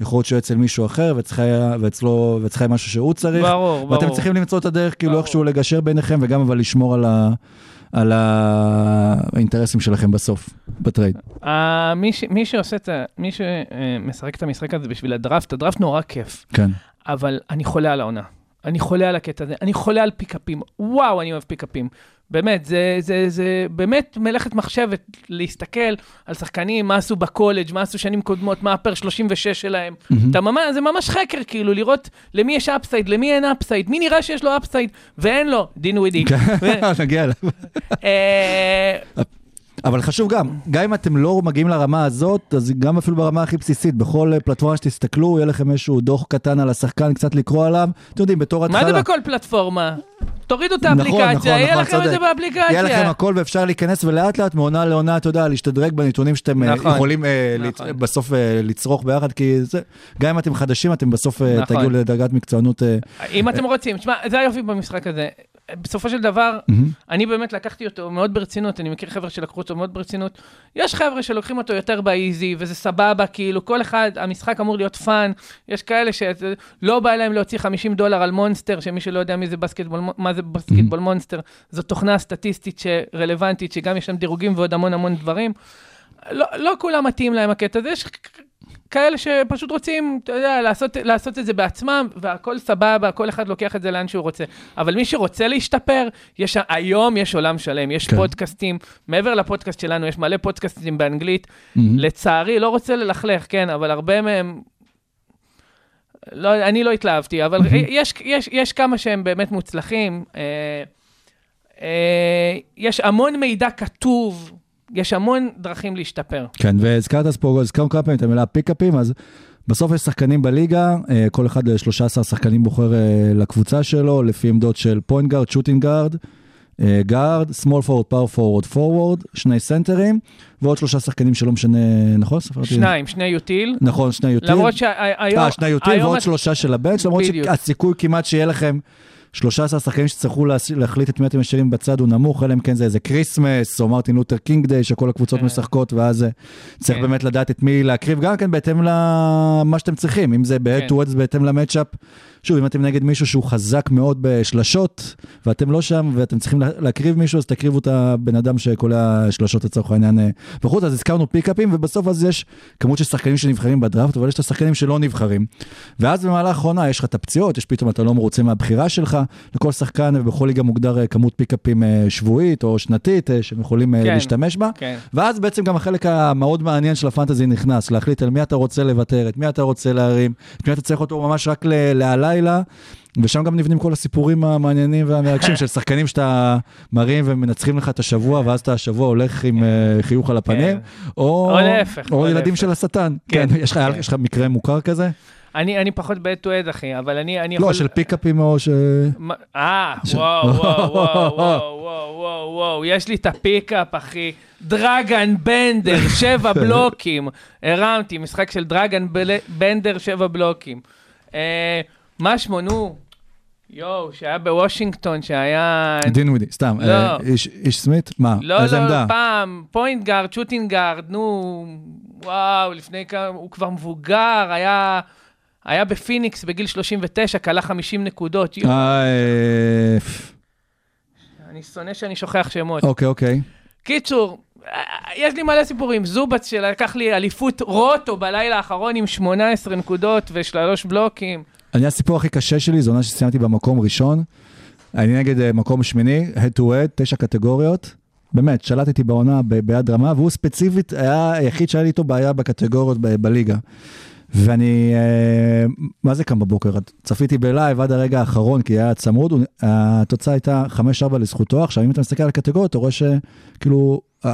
יכול להיות שהוא אצל מישהו אחר, ואצלך היה- ואצלו, ואצלך היה משהו שהוא צריך. ברור, ברור. ואתם צריכים למצוא את הדרך, כאילו. איכשהו לגשר ביניכם, וגם אבל לשמור על, ה, על האינטרסים שלכם בסוף, בטרייד. אה, מי ש- מי שעושה את ה... מי שמשחק את המשחק הזה בשביל הדראפט, הדראפט נורא כיף, כן. אבל אני חולה על העונה. אני חולה על הקטע הזה, אני חולה על פיקאפים. וואו, אני אוהב פיקאפים. באמת, זה, זה, זה באמת מלאכת מחשבת להסתכל על שחקנים, מה עשו בקולג', מה עשו שנים קודמות, מה ה per 36 שלהם. אתה ממש, זה ממש חקר, כאילו, לראות למי יש upside, למי אין upside, מי נראה שיש לו upside ואין לו, דין ווידי. כן, [laughs] נגיע אליו. אבל חשוב גם, גם אם אתם לא מגיעים לרמה הזאת, אז גם אפילו ברמה הכי בסיסית, בכל אה, פלטפורמה שתסתכלו, יהיה לכם איזשהו דוח קטן על השחקן, קצת לקרוא עליו. אתם יודעים, בתור התחלה. מה זה בכל פלטפורמה? תורידו את נכון, האפליקציה, נכון, יהיה נכון, לכם את זה. באפליקציה. יהיה לכם הכל ואפשר להיכנס ולאט לאט מעונה לעונה, אתה יודע, להשתדרג בנתונים שאתם אה, נכון, יכולים אה, נכון. לצ- בסוף אה, לצרוך ביחד, כי זה, גם אם אתם חדשים, אתם בסוף נכון. תגיעו לדרגת מקצוענות. אם אתם רוצים, תשמע, זה היופי במשחק הזה. בסופו של דבר, אני באמת לקחתי אותו מאוד ברצינות, אני מכיר חבר'ה שלקחו אותו מאוד ברצינות. יש חבר'ה שלוקחים אותו יותר ב easy, וזה סבבה, כאילו, כל אחד, המשחק אמור להיות fun. יש כאלה שלא בא להם להוציא 50 דולר על Monster, שמי שלא יודע מי זה Basketball, מה זה Basketball Monster, זו תוכנה סטטיסטית שרלוונטית, שגם יש שם דירוגים ועוד המון המון דברים. לא, לא כולם מתאים להם הקטע הזה, יש כאלה שפשוט רוצים, אתה יודע, לעשות, לעשות את זה בעצמם, והכל סבבה, כל אחד לוקח את זה לאן שהוא רוצה. אבל מי שרוצה להשתפר, יש, היום יש עולם שלם, יש כן. פודקאסטים, מעבר לפודקאסט שלנו, יש מלא פודקאסטים באנגלית. לצערי, לא רוצה ללכלך, כן, אבל הרבה מהם... לא, אני לא התלהבתי, אבל יש, יש, יש כמה שהם באמת מוצלחים. אה, אה, יש המון מידע כתוב, יש המון דרכים להשתפר. כן, והזכרת פה, הזכרנו כמה פעמים את המילה פיקאפים, אז בסוף יש שחקנים בליגה, אה, כל אחד 13 שחקנים בוחר לקבוצה שלו, לפי עמדות של point guard, shooting guard, guard, small forward, power forward, forward, שני סנטרים, ועוד שלושה שחקנים שלא משנה, נכון? ספרתי? שניים, שני util. נכון, שני util. למרות שהיום... אה, שני util ועוד שלושה של ה bench, למרות. שהסיכוי כמעט שיהיה לכם 13 שחקנים שצטרכו להס- להחליט את מי אתם משאירים בצד הוא נמוך, אלא אם כן זה איזה Christmas, או Martin Luther King Day, שכל הקבוצות כן. משחקות, ואז אה, צריך כן. באמת לדעת את מי להקריב, גם כן בהתאם למה שאתם צריכים, אם זה. ב-head to head, זה בהתאם ל matchup. שוב, אם אתם נגד מישהו שהוא חזק מאוד בשלשות, ואתם לא שם, ואתם צריכים לה- להקריב מישהו, אז תקריבו את הבן אדם שקולע שלשות לצורך העניין אה, בחוץ, אז הזכרנו פיקאפים, ובסוף אז יש כמות של שחקנים שנבחרים בדראפט, אבל יש את השחקנים שלא נבחרים. ואז במהלך העונה יש לך את הפציעות, יש פתאום אתה לא מרוצה מהבחירה שלך, לכל שחקן ובכל ליגה מוגדר אה, כמות פיקאפים אה, שבועית או שנתית שהם יכולים כן. להשתמש בה. כן. ואז בעצם גם החלק המאוד מעניין של הפנטזי נכנס, להחליט על מי אתה רוצה לוותר, את מי אתה רוצה להרים, את מי אתה צריך אותו ממש רק ל- להלילה, ושם גם נבנים כל הסיפורים המעניינים והמרגשים [laughs] של שחקנים שאתה מרים ומנצחים לך את השבוע, ואז אתה השבוע הולך עם אה, חיוך על הפנים, או, או להפך, או או ילדים. של השטן. כן. כן, יש לך כן. יש לך מקרה מוכר כזה? אני, אני פחות בעת טו עד, אחי, אבל אני, אני יכול... לא, של פיקאפים או ש... אה, ש- וואו, וואו, [laughs] וואו, וואו, וואו, וואו, וואו, יש לי את ה pickup, אחי. דרגן בנדר, [laughs] שבע בלוקים. הרמתי, משחק של דרגן בנדר, שבע בלוקים. אה, מה שמו, נו? יואו, שהיה בוושינגטון, שהיה... דינווידי, סתם. לא. אה, איש- איש סמית? מה? לא, איזה לא, עמדה? פעם, point guard, shooting guard, נו, וואו, לפני כמה, הוא כבר מבוגר, היה, היה בפיניקס בגיל 39, קלע 50 נקודות. יואו, אה, אני שונא שאני שוכח שמות. אוקיי, אוקיי. קיצור, יש לי מלא סיפורים. זובאץ שלקח לי אליפות roto בלילה האחרון עם 18 נקודות ושלוש בלוקים. אני, הסיפור הכי קשה שלי, זו עונה שסיימתי במקום ראשון. אני נגד אה, מקום שמיני, head to head, תשע קטגוריות. באמת, שלטתי בעונה ב- ביד רמה, והוא ספציפית היה היחיד שהיה לי איתו בעיה בקטגוריות ב- בליגה. ואני, אה, מה זה קם בבוקר? צפיתי בלייב עד הרגע האחרון, כי היה צמוד, התוצאה הייתה 5-4 לזכותו. עכשיו, אם אתה מסתכל על הקטגוריות, אתה רואה שכאילו 4-4,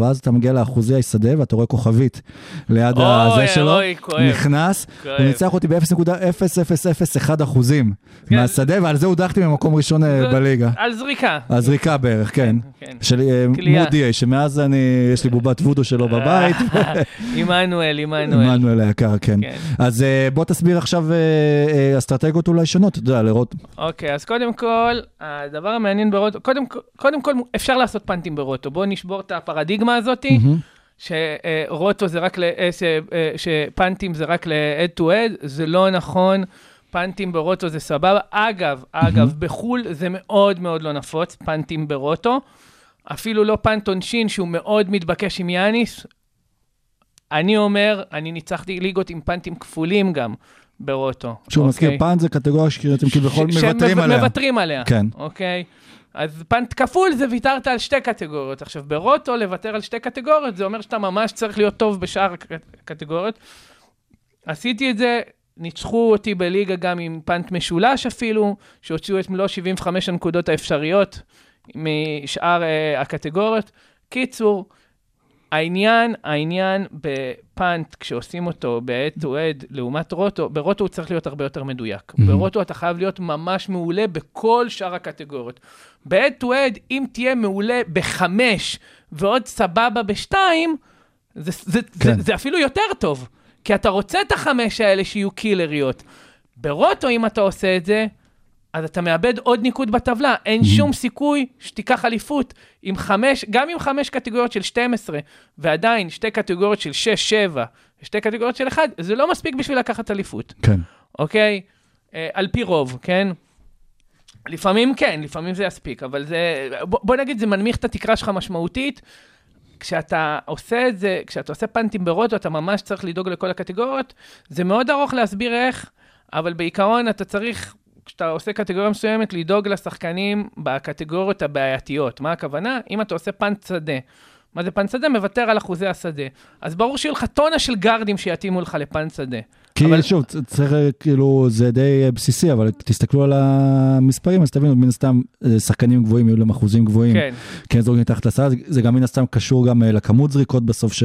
ואז אתה מגיע לאחוזי השדה, ואתה רואה כוכבית ליד אוי, הזה שלו, אוי, כואב. נכנס, כואב. הוא ניצח אותי ב-0.0001 אחוזים כן. מהשדה, ועל זה הודחתי ממקום ראשון אה, זה- בליגה. על זריקה. הזריקה בערך, כן. כן. של אה. מודי, שמאז אני, יש לי בובת וודו שלו בבית. [laughs] עמנואל, עמנואל. עמנואל היקר, כן. כן. אז אה, בוא תסביר עכשיו אה, אה, אסטרטגיות אולי שונות, אתה יודע, לראות. אוקיי, אז קודם כל, הדבר המעניין ברוטו, קודם, קודם כל, אפשר לעשות פאנטים ברוטו. בואו נשבור את הפרדיגמה הזאתי, מהמם. שרוטו זה רק, ל, אה, אה, שפאנטים זה רק ל-head to head, זה לא נכון. פאנטים ברוטו זה סבבה. אגב, אגב, בחו"ל זה מאוד מאוד לא נפוץ, פאנטים ברוטו. אפילו לא פאנט עונשין, שהוא מאוד מתבקש עם יאניס. אני אומר, אני ניצחתי ליגות עם פאנטים כפולים גם ברוטו. מזכיר, אוקיי? פאנט זה קטגוריה שאתם כביכול ש- מוותרים עליה. מוותרים עליה. כן. אוקיי? אז פאנט כפול זה ויתרת על שתי קטגוריות. עכשיו, ברוטו לוותר על שתי קטגוריות, זה אומר שאתה ממש צריך להיות טוב בשאר הקטגוריות. עשיתי את זה, ניצחו אותי בליגה גם עם פאנט משולש אפילו, שהוציאו את מלוא 75 הנקודות האפשריות משאר uh, הקטגוריות. קיצור, העניין, העניין בפאנט, כשעושים אותו ב-head to head לעומת רוטו, ברוטו הוא צריך להיות הרבה יותר מדויק. Mhm. ברוטו אתה חייב להיות ממש מעולה בכל שאר הקטגוריות. ב-head to head, אם תהיה מעולה בחמש ועוד סבבה בשתיים, זה, זה, כן. זה, זה אפילו יותר טוב, כי אתה רוצה את החמש האלה שיהיו קילריות. ברוטו, אם אתה עושה את זה, אז אתה מאבד עוד ניקוד בטבלה. אין Mhm. שום סיכוי שתיקח אליפות עם חמש, גם עם חמש קטגוריות של 12, ועדיין שתי קטגוריות של 6, 7, ושתי קטגוריות של 1, זה לא מספיק בשביל לקחת אליפות, כן. אוקיי? אה, על פי רוב, כן? לפעמים כן, לפעמים זה יספיק, אבל זה, בוא, בוא נגיד, זה מנמיך את התקרה שלך משמעותית. כשאתה עושה את זה, כשאתה עושה פאנטים ברוטו, אתה ממש צריך לדאוג לכל הקטגוריות. זה מאוד ארוך להסביר איך, אבל בעיקרון אתה צריך, כשאתה עושה קטגוריה מסוימת, לדאוג לשחקנים בקטגוריות הבעייתיות. מה הכוונה? אם אתה עושה פאנט שדה, מה זה פאנט שדה? מוותר על אחוזי השדה. אז ברור שיהיו לך טונה של גארדים שיתאימו לך לפאנט שדה. כי אבל- שוב, צריך, כאילו, זה די בסיסי, אבל תסתכלו על המספרים, אז תבינו, מן הסתם, אה, שחקנים גבוהים יהיו להם אחוזים גבוהים. כן, כן, זורקים מתחת לסל, זה- גם מן הסתם קשור גם אה, לכמות זריקות בסוף ש...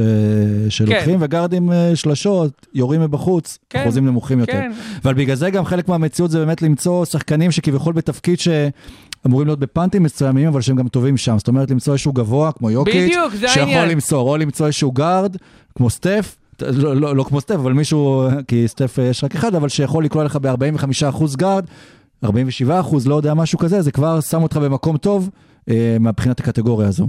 שלוקחים, וגארדים אה, שלשות, יורים מבחוץ, כן, אחוזים נמוכים יותר. כן. אבל בגלל זה גם חלק מהמציאות זה באמת למצוא שחקנים שכביכול בתפקיד שאמורים להיות בפאנטים מסוימים, אבל שהם גם טובים שם. זאת אומרת, למצוא איזשהו גבוה, כמו יוקיץ', בדיוק, זה שיכול העניין. למסור, או למצוא איזשהו גארד, כמו סטף. לא, לא, לא כמו סטף, אבל מישהו, כי סטף אה, יש רק אחד, אבל שיכול לקלוע לך ב-45% גארד, 47%, לא יודע, משהו כזה, זה כבר שם אותך במקום טוב אה, מבחינת הקטגוריה הזו.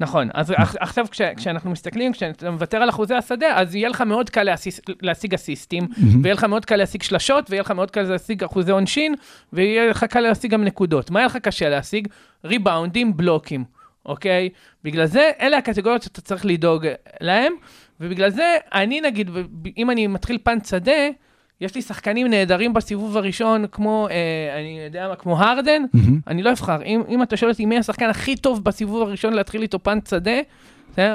נכון, אז אח- עכשיו כש, כשאנחנו מסתכלים, כשאתה מוותר על אחוזי השדה, אז יהיה לך מאוד קל להסיס, להשיג אסיסטים, ויהיה לך מאוד קל להשיג שלשות, ויהיה לך מאוד קל להשיג אחוזי עונשין, ויהיה לך קל להשיג גם נקודות. מה יהיה לך קשה להשיג? ריבאונדים, בלוקים, אוקיי? בגלל זה, אלה הקטגוריות שאתה צריך לדאוג להם, ובגלל זה, אני נגיד, אם אני מתחיל punt שדה, יש לי שחקנים נהדרים בסיבוב הראשון, כמו, אה, אני יודע מה, כמו הרדן, מהמם. אני לא אבחר. אם, אם אתה שואל אותי מי השחקן הכי טוב בסיבוב הראשון להתחיל איתו punt שדה?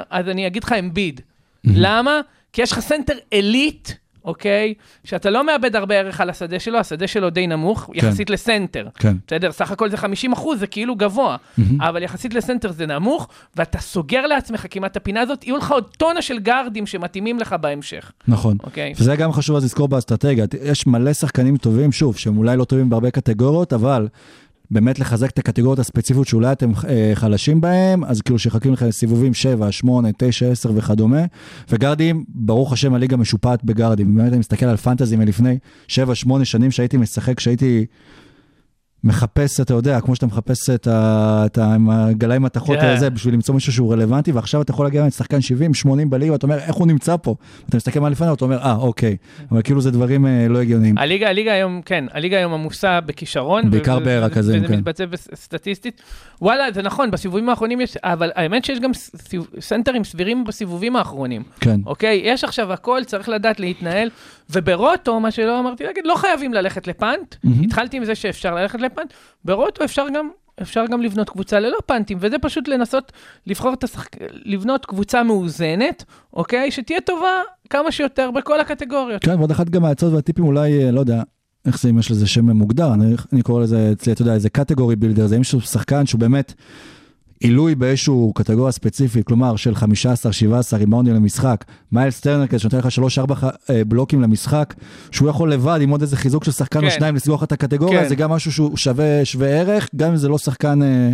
אז אני אגיד לך אמביד. למה? כי יש לך סנטר elite, אוקיי? שאתה לא מאבד הרבה ערך על השדה שלו, השדה שלו די נמוך, יחסית לסנטר. כן. בסדר? סך הכל זה 50 אחוז, זה כאילו גבוה. אבל יחסית לסנטר זה נמוך, ואתה סוגר לעצמך כמעט את הפינה הזאת, יהיו לך עוד טונה של גארדים שמתאימים לך בהמשך, נכון. אוקיי? וזה גם חשוב אז לזכור באסטרטגיה. יש מלא שחקנים טובים, שוב, שהם אולי לא טובים בהרבה קטגוריות, אבל באמת לחזק את הקטגוריות הספציפיות שאולי אתם אה, חלשים בהם, אז כאילו שיחכים לכם סיבובים 7, 8, 9, 10 וכדומה. וגארדים, ברוך השם, הליגה משופעת בגארדים. באמת אני מסתכל על פנטזי מלפני 7, 8 שנים שהייתי משחק, שהייתי מחפש, אתה יודע, כמו שאתה מחפש את ה... את ה... עם הגלאי מתכות כן. הזה, בשביל למצוא מישהו שהוא רלוונטי, ועכשיו אתה יכול להגיע לשחקן 70, 80 בליגה, ואתה אומר, איך הוא נמצא פה? אתה מסתכל מה לפניו, אתה אומר, אה, אוקיי. אבל כאילו זה דברים אה, לא הגיוניים. הליגה, הליגה היום, כן, הליגה היום עמוסה בכישרון. בעיקר ו- ברכזים, וזה כן. מתבצע בס- סטטיסטית. וואלה, זה נכון, בסיבובים האחרונים יש, אבל האמת שיש גם סנטרים סבירים בסיבובים האחרנים. כן. אוקיי? יש עכשיו הכל, צריך לדעת להתנהל. וברוטו, מה שלא אמרתי להגיד, לא חייבים ללכת לפאנט. מהמם. התחלתי עם זה שאפשר ללכת לפאנט. ברוטו אפשר גם... אפשר גם לבנות קבוצה ללא פאנטים, וזה פשוט לנסות לבחור את השחק... לבנות קבוצה מאוזנת, אוקיי? שתהיה טובה כמה שיותר בכל הקטגוריות. כן, ועוד אחת גם העצות והטיפים אולי, אה, לא יודע, איך זה, אם יש לזה שם מוגדר, אני, אני קורא לזה אצלי, אתה יודע, איזה קטגורי בילדר, זה אם יש שחקן שהוא באמת עילוי באיזשהו קטגוריה ספציפית, כלומר של 15-17 ריבאונדים למשחק, מיילס טרנר כזה שנותן לך 3-4 אה, בלוקים למשחק, שהוא יכול לבד עם עוד איזה חיזוק של שחקן כן. או שניים לסגור לך את הקטגוריה, כן. זה גם משהו שהוא שווה שווה ערך, גם אם זה לא שחקן, אה, אה,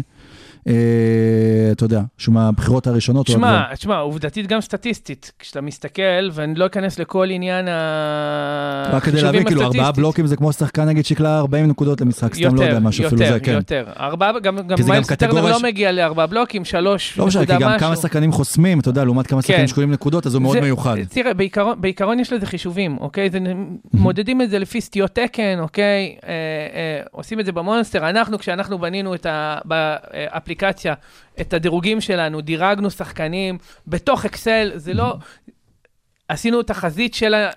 אתה יודע, שהוא מהבחירות הראשונות. שמע, שמע, עובדתית גם סטטיסטית, כשאתה מסתכל, ואני לא אכנס לכל עניין ה... רק כדי להבין, כאילו, ארבעה בלוקים זה כמו שחקן נגיד שיקלע 40 נקודות למשחק, סתם לא יודע משהו, אפילו זה, כן. יותר, יותר. גם, מיילס טרנר לא מגיע לארבעה בלוקים, שלוש לא משנה, כי נקודה גם משהו. כמה שחקנים חוסמים, אתה יודע, לעומת כמה שחקנים כן. שקולים נקודות, אז הוא מאוד מיוחד. תראה, בעיקרון, יש לזה חישובים, אוקיי? מודדים את זה לפי סטיות תקן, אוקיי? אה, אה, עושים את זה במונסטר. אנחנו, כשאנחנו בנינו את ה, באפליקציה, את הדירוגים שלנו, דירגנו שחקנים בתוך אקסל, זה לא... עשינו תחזית של, ה,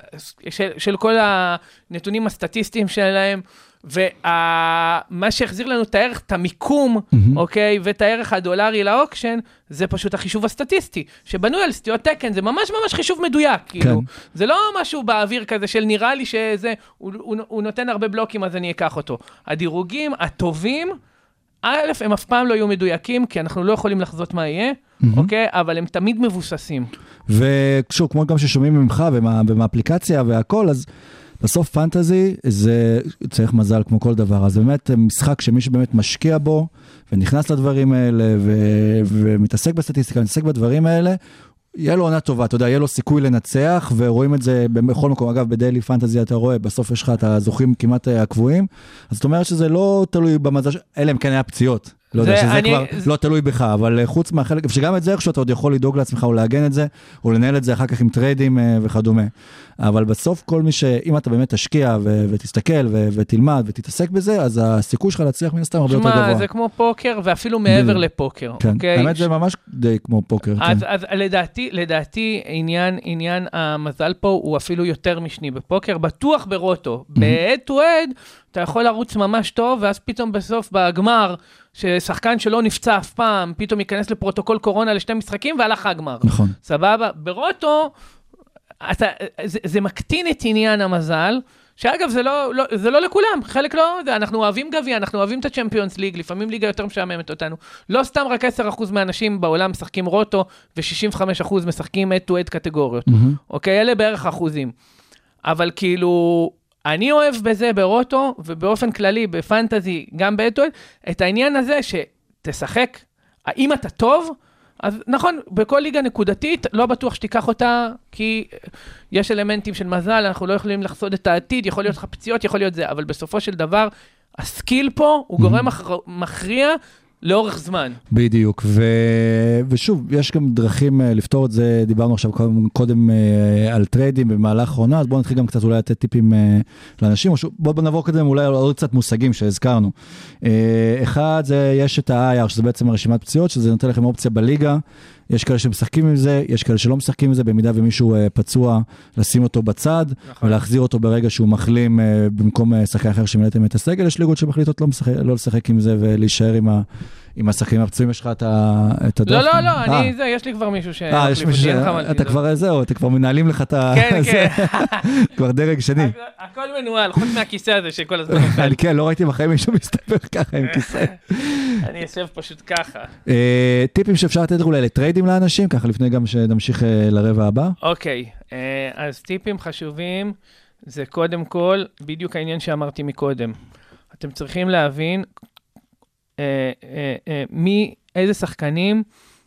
של, של כל הנתונים הסטטיסטיים שלהם, ומה שהחזיר לנו את הערך, את המיקום, מהמם. אוקיי, ואת הערך הדולרי לאוקשן, זה פשוט החישוב הסטטיסטי, שבנוי על סטיות תקן, זה ממש ממש חישוב מדויק, כאילו. זה לא משהו באוויר כזה של נראה לי שזה, הוא, הוא, הוא נותן הרבה בלוקים אז אני אקח אותו. הדירוגים הטובים, א', הם אף פעם לא יהיו מדויקים, כי אנחנו לא יכולים לחזות מה יהיה, אוקיי? אבל הם תמיד מבוססים. ושוב, כמו גם ששומעים ממך ומה- ומהאפליקציה והכל, אז בסוף פנטזי זה צריך מזל כמו כל דבר. אז באמת משחק שמי שבאמת משקיע בו ונכנס לדברים האלה ו- ומתעסק בסטטיסטיקה, מתעסק בדברים האלה, יהיה לו עונה טובה, אתה יודע, יהיה לו סיכוי לנצח, ורואים את זה בכל מקום. אגב, בדיילי פנטזי אתה רואה, בסוף יש לך את הזוכים כמעט אה, הקבועים, אז זאת אומרת שזה לא תלוי במזל, אלא אם כן היה פציעות. לא יודע, זה שזה אני- כבר זה- לא תלוי בך, אבל אה, חוץ מהחלק, שגם את זה איכשהו אתה עוד יכול לדאוג לעצמך או לעגן את זה, או לנהל את זה אחר כך עם טריידים אה, וכדומה. אבל בסוף כל מי ש... אם אתה באמת תשקיע ו- ותסתכל ו- ותלמד ותתעסק בזה, אז הסיכוי שלך להצליח מן הסתם הרבה יותר גבוה. זה כמו פוקר, ואפילו מעבר בדיוק. לפוקר, כן, אוקיי? האמת זה ממש די כמו פוקר, כן. אז, אז לדעתי, לדעתי עניין, עניין המזל פה הוא אפילו יותר משני בפוקר, בטוח ב roto. ב-head to head אתה יכול לרוץ ממש טוב, ואז פתאום בסוף בגמר, ששחקן שלא נפצע אף פעם, פתאום ייכנס לפרוטוקול קורונה לשתי משחקים והלך הגמר. נכון. סבבה? ב roto, אתה, זה, זה מקטין את עניין המזל. שאגב, זה לא, לא, זה לא לכולם, חלק לא, זה, אנחנו אוהבים גביע, אנחנו אוהבים את הצ'מפיונס ליג, לפעמים ליגה יותר משעממת אותנו. לא סתם רק 10% מהאנשים בעולם משחקים רוטו, ו-65% משחקים head to head קטגוריות. מהמם. אוקיי? אלה בערך אחוזים. אבל כאילו, אני אוהב בזה ברוטו, ובאופן כללי בפנטזי, גם באטואל, את העניין הזה שתשחק, האם אתה טוב? אז נכון, בכל ליגה נקודתית, לא בטוח שתיקח אותה, כי יש אלמנטים של מזל, אנחנו לא יכולים לחזות את העתיד, יכול להיות לך פציעות, יכול להיות זה, אבל בסופו של דבר, ה skill פה הוא גורם מכר- מכריע לאורך זמן. בדיוק, ו... ושוב, יש גם דרכים אה, לפתור את זה, דיברנו עכשיו קודם, קודם אה, על טריידים במהלך העונה, אז בואו נתחיל גם קצת אולי לתת טיפים אה, לאנשים, ש... בואו נעבור קודם אולי על עוד קצת מושגים שהזכרנו. אחד, זה יש את ה-IR, שזה בעצם הרשימת פציעות, שזה נותן לכם אופציה בליגה. יש כאלה שמשחקים עם זה, יש כאלה שלא משחקים עם זה, במידה ומישהו אה, פצוע, לשים אותו בצד, נכון. ולהחזיר אותו ברגע שהוא מחלים אה, במקום אה, שחקן אחר שמילאתם את הסגל, יש ליגות שמחליטות לא, משחק, לא לשחק עם זה ולהישאר עם, ה, עם השחקנים הפצועים, יש לך את, ה, את הדף? לא, לא, לא, אה, אני, זה, יש לי כבר מישהו ש... אה, יש מישהו ש... אתה כבר, זהו, אתה כבר מנהלים לך את ה... כן, כן. [laughs] כבר דרג שני. הכל- מנוהל, חוץ מהכיסא הזה שכל הזמן נופל. כן, לא ראיתי בחיים מישהו מסתבר ככה עם כיסא. [laughs] אני יושב פשוט ככה. אה, טיפים שאפשר לתת אולי לטריידים לאנשים, ככה לפני גם שנמשיך אה, לרבע הבא. אוקיי, אז טיפים חשובים זה קודם כל, בדיוק העניין שאמרתי מקודם. אתם צריכים להבין מי, איזה שחקנים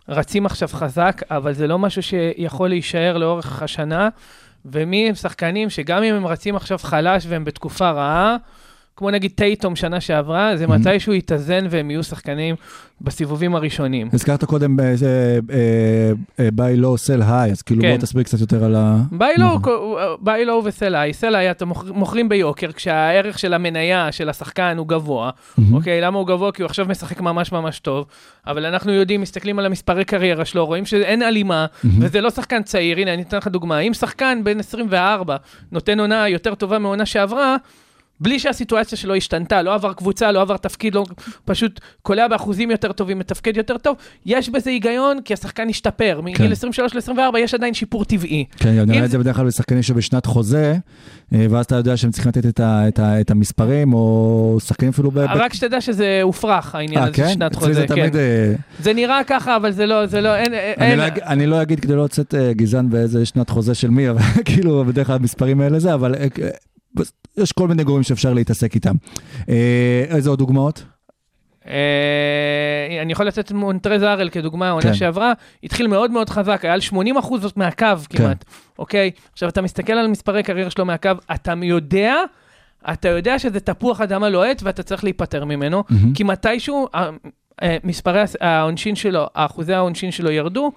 רצים עכשיו חזק, אבל זה לא משהו שיכול להישאר לאורך השנה, ומי הם שחקנים שגם אם הם רצים עכשיו חלש והם בתקופה רעה, כמו נגיד טייטום שנה שעברה, זה Mhm. מתישהו יתאזן והם יהיו שחקנים בסיבובים הראשונים. הזכרת קודם אה, זה, אה, אה, buy low sell high, אז כאילו כן. בוא תסביר קצת יותר על ה... buy low. buy low ו sell high, sell high אתם מוכ- מוכרים ביוקר כשהערך של המניה של השחקן הוא גבוה. אוקיי? למה הוא גבוה? כי הוא עכשיו משחק ממש ממש טוב, אבל אנחנו יודעים, מסתכלים על המספרי קריירה שלו, רואים שאין הלימה. וזה לא שחקן צעיר, הנה אני אתן לך דוגמה, אם שחקן בן 24 נותן עונה יותר טובה מעונה שעברה, בלי שהסיטואציה שלו השתנתה, לא עבר קבוצה, לא עבר תפקיד, לא, פשוט קולע באחוזים יותר טובים, מתפקד יותר טוב, יש בזה היגיון, כי השחקן השתפר. כן. מגיל 23 ל-24 יש עדיין שיפור טבעי. כן, אני רואה את זה- בדרך כלל בשחקנים שבשנת חוזה, אה, ואז אתה יודע שהם צריכים לתת את ה- את ה- את המספרים, או שחקנים אפילו ב... רק שתדע שזה הופרך, העניין אה, הזה של כן? שנת אצלי זה חוזה, כן. תמיד... אה, זה נראה ככה, אבל זה לא, זה לא, אין, אני אין, לא אג- אני לא אגיד כדי לא לצאת גזען באיזה שנת חוזה של מי, אבל [laughs] כאילו בדרך כלל המספרים האלה זה, אבל יש כל מיני גורמים שאפשר להתעסק איתם. אה, איזה עוד דוגמאות? אה, אני יכול לתת את מונטרז ארל כדוגמה, העונה כן. שעברה, התחיל מאוד מאוד חזק, היה על 80 אחוז מהקו כן. כמעט, אוקיי? עכשיו, אתה מסתכל על מספרי קריירה שלו מהקו, אתה יודע, אתה יודע שזה תפוח אדמה לוהט ואתה צריך להיפטר ממנו, מהמם. כי מתישהו אה, מספרי העונשין שלו, אחוזי העונשין שלו ירדו,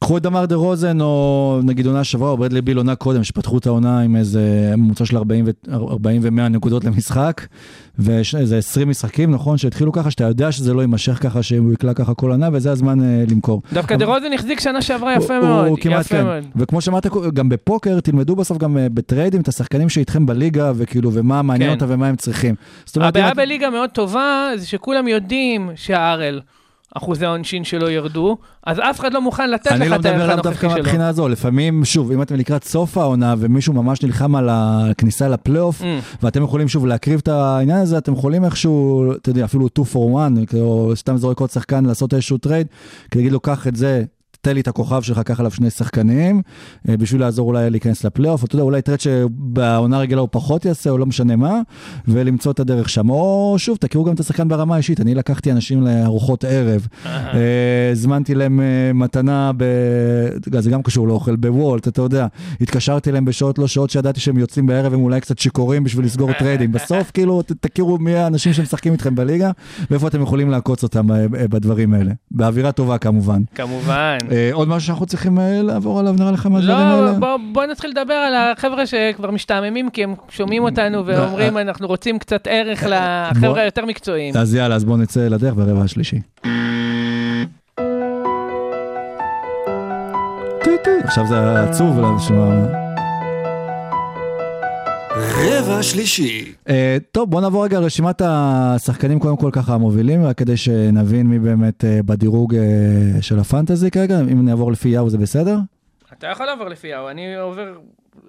קחו את דמר דה רוזן, או נגיד עונה שעברה, או ברדלי ביל עונה קודם, שפתחו את העונה עם איזה ממוצע של 40 ו- 40 ו-100 נקודות למשחק, ויש איזה 20 משחקים, נכון, שהתחילו ככה, שאתה יודע שזה לא יימשך ככה, שהוא יקלע ככה כל עונה, וזה הזמן אה, למכור. דווקא אבל- דה רוזן החזיק שנה שעברה יפה הוא- מאוד, הוא כמעט יפה כן. מאוד. וכמו שאמרת, גם בפוקר, תלמדו בסוף גם אה, בטריידים את השחקנים שאיתכם בליגה, וכאילו, ומה מעניין כן. אותם ומה הם צריכים. אומרת, הבעיה את- בליגה מאוד טובה, זה שכולם יודעים שהארל, אחוזי העונשין שלו ירדו, אז אף אחד לא מוכן לתת אני לך לא את הערך מדבר עליו דווקא הנוכחי שלו. מהבחינה הזו, לפעמים, שוב, אם אתם לקראת סוף העונה ומישהו ממש נלחם על הכניסה לפלייאוף, Mm. ואתם יכולים שוב להקריב את העניין הזה, אתם יכולים איכשהו, אתה יודע, אפילו 2 for 1, או סתם זורק עוד שחקן לעשות איזשהו טרייד, כדי להגיד לו, קח את זה. תן לי את הכוכב שלך, קח עליו שני שחקנים, אה, בשביל לעזור אולי להיכנס לפלייאוף, אתה יודע, אולי טרייד שבעונה הרגילה הוא פחות יעשה, או לא משנה מה, ולמצוא את הדרך שם. או שוב, תכירו גם את השחקן ברמה האישית, אני לקחתי אנשים לארוחות ערב, אה, הזמנתי להם אה, מתנה, ב... זה גם קשור לאוכל בוולט, אתה יודע, התקשרתי אליהם בשעות לא שעות שידעתי שהם יוצאים בערב, הם אולי קצת שיכורים בשביל לסגור טריידים. בסוף, כאילו, תכירו מי האנשים שמשחקים איתכם בליגה, ואיפה אתם יכולים לעקוץ אותם אה, אה, בדברים האלה. באווירה טובה כמובן. כמובן. אה, עוד משהו שאנחנו צריכים אה, לעבור עליו, נראה לך מהדברים האלה? לא, בוא, נתחיל לדבר על החבר'ה שכבר משתעממים, כי הם שומעים אותנו ואומרים, אנחנו רוצים קצת ערך לחבר'ה היותר מקצועיים. אז יאללה, אז בואו נצא לדרך ברבע השלישי. עכשיו זה עצוב לשמוע. רבע שלישי. אה, טוב, בוא נעבור רגע לרשימת השחקנים קודם כל ככה המובילים, רק כדי שנבין מי באמת אה, בדירוג אה, של הפנטזי כרגע, אם נעבור לפי יאו זה בסדר? אתה יכול לעבור לפי יאו, אני עובר,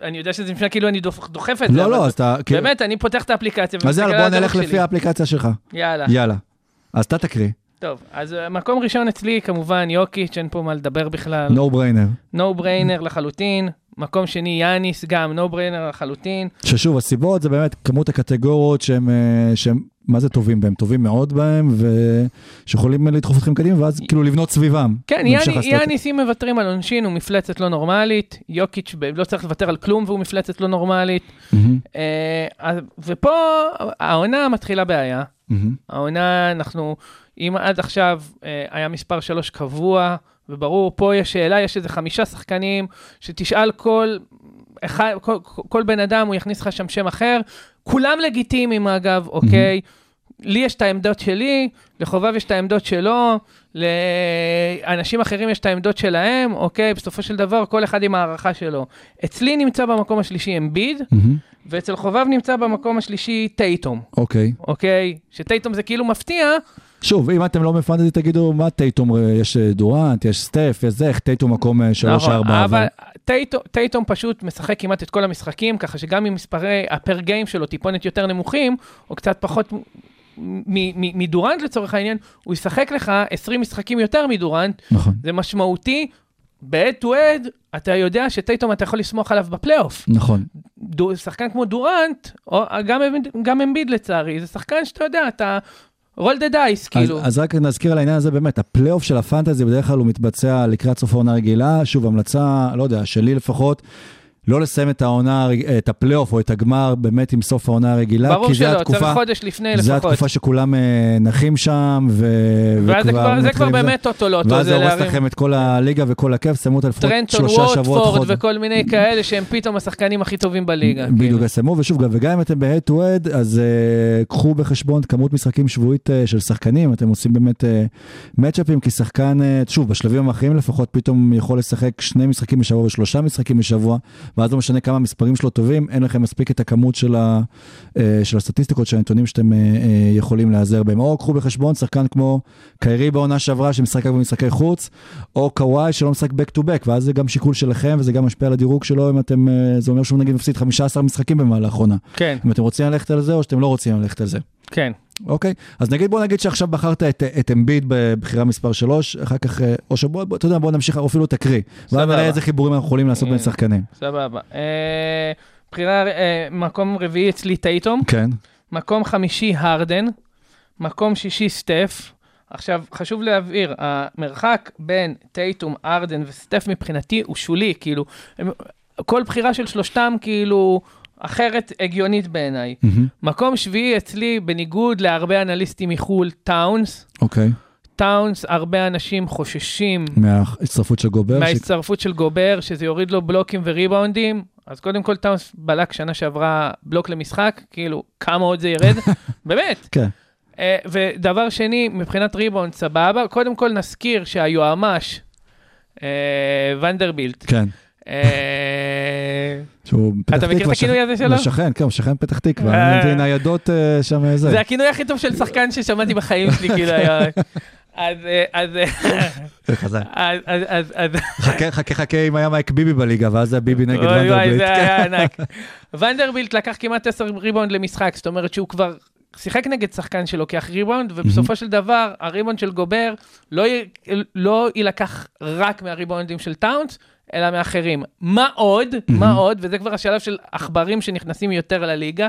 אני יודע שזה נשמע כאילו אני דוחף את זה, לא, לא, אז אתה... כאילו- באמת, אני פותח את האפליקציה אז יאללה, על בוא נלך. לפי האפליקציה שלך. יאללה. יאללה. אז אתה תקריא, טוב, אז מקום ראשון אצלי, כמובן, יוקיץ', אין פה מה לדבר בכלל. no brainer. נו בריינר לחלוטין. מקום שני, יאניס, גם נו בריינר לחלוטין. ששוב, הסיבות זה באמת כמות הקטגוריות שהם, אה, שהם, מה זה טובים בהם? טובים מאוד בהם, ושיכולים לדחוף אתכם קדימה, ואז כאילו לבנות סביבם. כן, יאני-. יאניס, אם מוותרים על עונשין, הוא מפלצת לא נורמלית. יוקיץ' ב- לא צריך לוותר על כלום והוא מפלצת לא נורמלית. אה, ופה העונה מתחילה בעיה. העונה, אנחנו, אם עד עכשיו אה, היה מספר שלוש קבוע, וברור, פה יש שאלה, יש איזה חמישה שחקנים, שתשאל כל, אחד, כל, כל בן אדם, הוא יכניס לך שם שם אחר. כולם לגיטימיים אגב, אוקיי? לי יש את העמדות שלי, לחובב יש את העמדות שלו, לאנשים אחרים יש את העמדות שלהם, אוקיי? בסופו של דבר, כל אחד עם הערכה שלו. אצלי נמצא במקום השלישי אמביד, מהמם. ואצל חובב נמצא במקום השלישי טייטום, אוקיי. אוקיי? שטייטום זה כאילו מפתיע, שוב, אם אתם לא מפנטזי, תגידו מה טייטום, אה, יש אה, דורנט, יש סטף, יש זה, איך טייטום מקום 3-4, נכון, אבל... אבל טייטום, טייטום פשוט משחק כמעט את כל המשחקים, ככה שגם אם מספרי ה per game שלו טיפונת יותר נמוכים, או קצת פחות מדורנט לצורך העניין, הוא ישחק לך 20 משחקים יותר מדורנט, נכון, זה משמעותי. ב-head to head, אתה יודע שטייטום אתה יכול לסמוך עליו בפלייאוף. נכון. דו, שחקן כמו דורנט, או גם, גם אמביד לצערי, זה שחקן שאתה יודע, אתה roll the dice, אז, כאילו. אז רק נזכיר על העניין הזה באמת, הפלייאוף של הפנטזי בדרך כלל הוא מתבצע לקראת סוף העונה רגילה, שוב המלצה, לא יודע, שלי לפחות, לא לסיים את העונה, את הפלייאוף או את הגמר באמת עם סוף העונה הרגילה, ברור שלא, התקופה, צריך חודש לפני לפחות. התקופה שכולם אה, נחים שם, ו... ואז זה כבר, זה כבר באמת טוטו-לוטו, ואז זה הורס לכם את כל הליגה וכל הכיף, סיימו את לפחות טרנדון, שלושה שבועות, ווטפורד חודש. וכל מיני כאלה שהם פתאום השחקנים הכי טובים בליגה. בדיוק, כאילו. יסיימו, ושוב, גם- וגם אם אתם ב-head to head, אז uh, קחו בחשבון כמות משחקים שבועית uh, של שחקנים, אתם עושים באמת מצ'אפים, כי שחקן, שוב, בשלבים האחרים לפחות, פתאום יכול לשחק שני משחקים בשבוע ושלושה משחקים בשבוע, ואז לא משנה כמה המספרים שלו טובים, אין לכם מספיק את הכמות של, ה, uh, של הסטטיסטיקות, של הנתונים שאתם uh, uh, יכולים להיעזר בהם. או קחו בחשבון שחקן כמו קיירי בעונה שעברה, שמשחק רק במשחקי חוץ, או קוואי שלא משחק back to back, ואז זה גם שיקול שלכם, וזה גם משפיע על הדירוג שלו, אם אתם, אה, זה אומר שהוא נגיד מפסיד 15 משחקים במהלך עונה. כן, אם אתם רוצים ללכת על זה, או שאתם לא רוצים ללכת על זה. כן. אוקיי, אז נגיד, בוא נגיד שעכשיו בחרת את, את אמביד בבחירה מספר 3, אחר כך, אה, או שבוא, בוא, אתה יודע, בוא נמשיך, אפילו תקריא. ואז סבבה. נראה איזה חיבורים אנחנו יכולים לעשות בין אה. שחקנים. סבבה. אה, בחירה, מקום רביעי אצלי טייטום, כן, מקום חמישי הרדן, מקום שישי סטף. עכשיו, חשוב להבהיר, המרחק בין טייטום, ארדן וסטף מבחינתי הוא שולי, כאילו, כל בחירה של שלושתם כאילו אחרת הגיונית בעיניי. מהמם, מקום שביעי אצלי, בניגוד להרבה אנליסטים מחו"ל, טאונס. אוקיי. טאונס, הרבה אנשים חוששים מההצטרפות של גובר. ש- מההצטרפות של גובר, שזה יוריד לו בלוקים וריבאונדים. אז קודם כל טאונס בלק שנה שעברה בלוק למשחק, כאילו, כמה עוד זה ירד? [laughs] באמת. כן, אה, ודבר שני, מבחינת ריבאונד, סבבה. קודם כל נזכיר שהיה שם, אה, ונדרבילט, כן. אה, אתה מכיר את הכינוי הזה שלו? לשכן, כן, הוא שכן פתח תקווה. אה. זה ניידות אה, שם זה. זה הכינוי הכי טוב של שחקן ששמעתי בחיים שלי, כאילו, היה... אז, אז. אז, אז, חכה, חכה, חכה אם היה מייק ביבי בליגה, ואז זה ביבי נגד אוי וואי, ונדרבליט. זה היה ענק. ונדרבילט לקח כמעט 10 ריבאונד למשחק, זאת אומרת שהוא כבר שיחק נגד שחקן שלוקח ריבאונד, ובסופו של דבר הריבאונד של גובר לא. לא יילקח רק מהריבאונדים של טאונס, אלא מאחרים. מה עוד, מה עוד, וזה כבר השלב של עכברים שנכנסים יותר לליגה,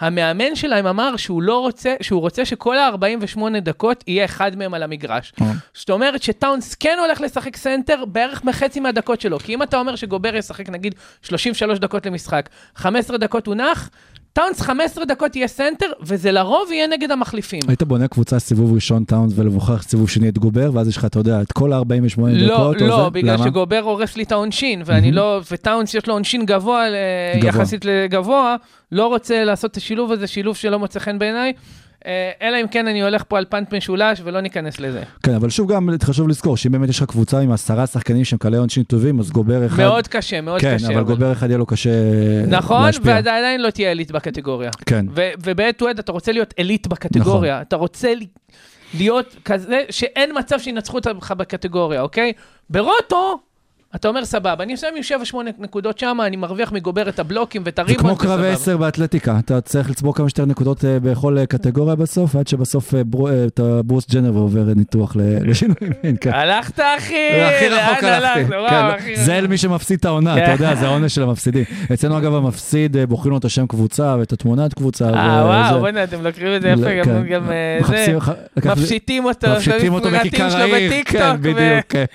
המאמן שלהם אמר שהוא לא רוצה, שהוא רוצה שכל ה-48 דקות יהיה אחד מהם על המגרש. אה. זאת אומרת שטאונס כן הולך לשחק סנטר בערך בחצי מהדקות שלו. כי אם אתה אומר שגובר ישחק נגיד 33 דקות למשחק, 15 דקות הוא נח, טאונס 15 דקות יהיה סנטר, וזה לרוב יהיה נגד המחליפים. היית בונה קבוצה סיבוב ראשון טאונס ולוקח סיבוב שני את גובר, ואז יש לך, אתה יודע, את כל ה-48 לא, דקות. לא, זה? בגלל למה? שגובר הורס לי את העונשין, ואני לא, וטאונס יש לו עונשין גבוה, ל- גבוה. יחסית לגבוה, לא רוצה לעשות את השילוב הזה, שילוב שלא מוצא חן בעיניי, אה, אלא אם כן אני הולך פה על punt משולש ולא ניכנס לזה. כן, אבל שוב גם חשוב לזכור שאם באמת יש לך קבוצה עם עשרה שחקנים שהם קלי עונשין טובים, אז גובר אחד... מאוד קשה, מאוד כן, קשה. אבל גובר אחד יהיה לו קשה נכון, להשפיע. ועדיין לא תהיה עילית בקטגוריה. כן, ובעת טו אתה רוצה להיות עילית בקטגוריה, נכון. אתה רוצה להיות כזה שאין מצב שינצחו אותך בקטגוריה, אוקיי? ברוטו, אתה אומר סבבה, אני מסיים עם 7-8 נקודות שם, אני מרוויח מגובר את הבלוקים ואת זה הריבון, כמו קרב 10 באתלטיקה, אתה צריך לצבור כמה שיותר נקודות אה, בכל אה, קטגוריה בסוף, עד שבסוף אה, אתה ברוס ג'נר ועובר ניתוח [laughs] לשינויים. כן. הלכת, אחי! הכי רחוק הלכתי. הלכת? כן, לא, זה רחוק. למי שמפסיד את העונה, אתה כן. יודע, זה העונש של המפסידים. אצלנו אגב המפסיד, בוחרים לו את השם קבוצה ואת התמונת קבוצה. אה, וואו, בוא'נה, אתם לוקחים את זה יפה. גם- זה, מפשיטים אותו, מפשיטים אותו בכיכר העיר, כן, בדיוק.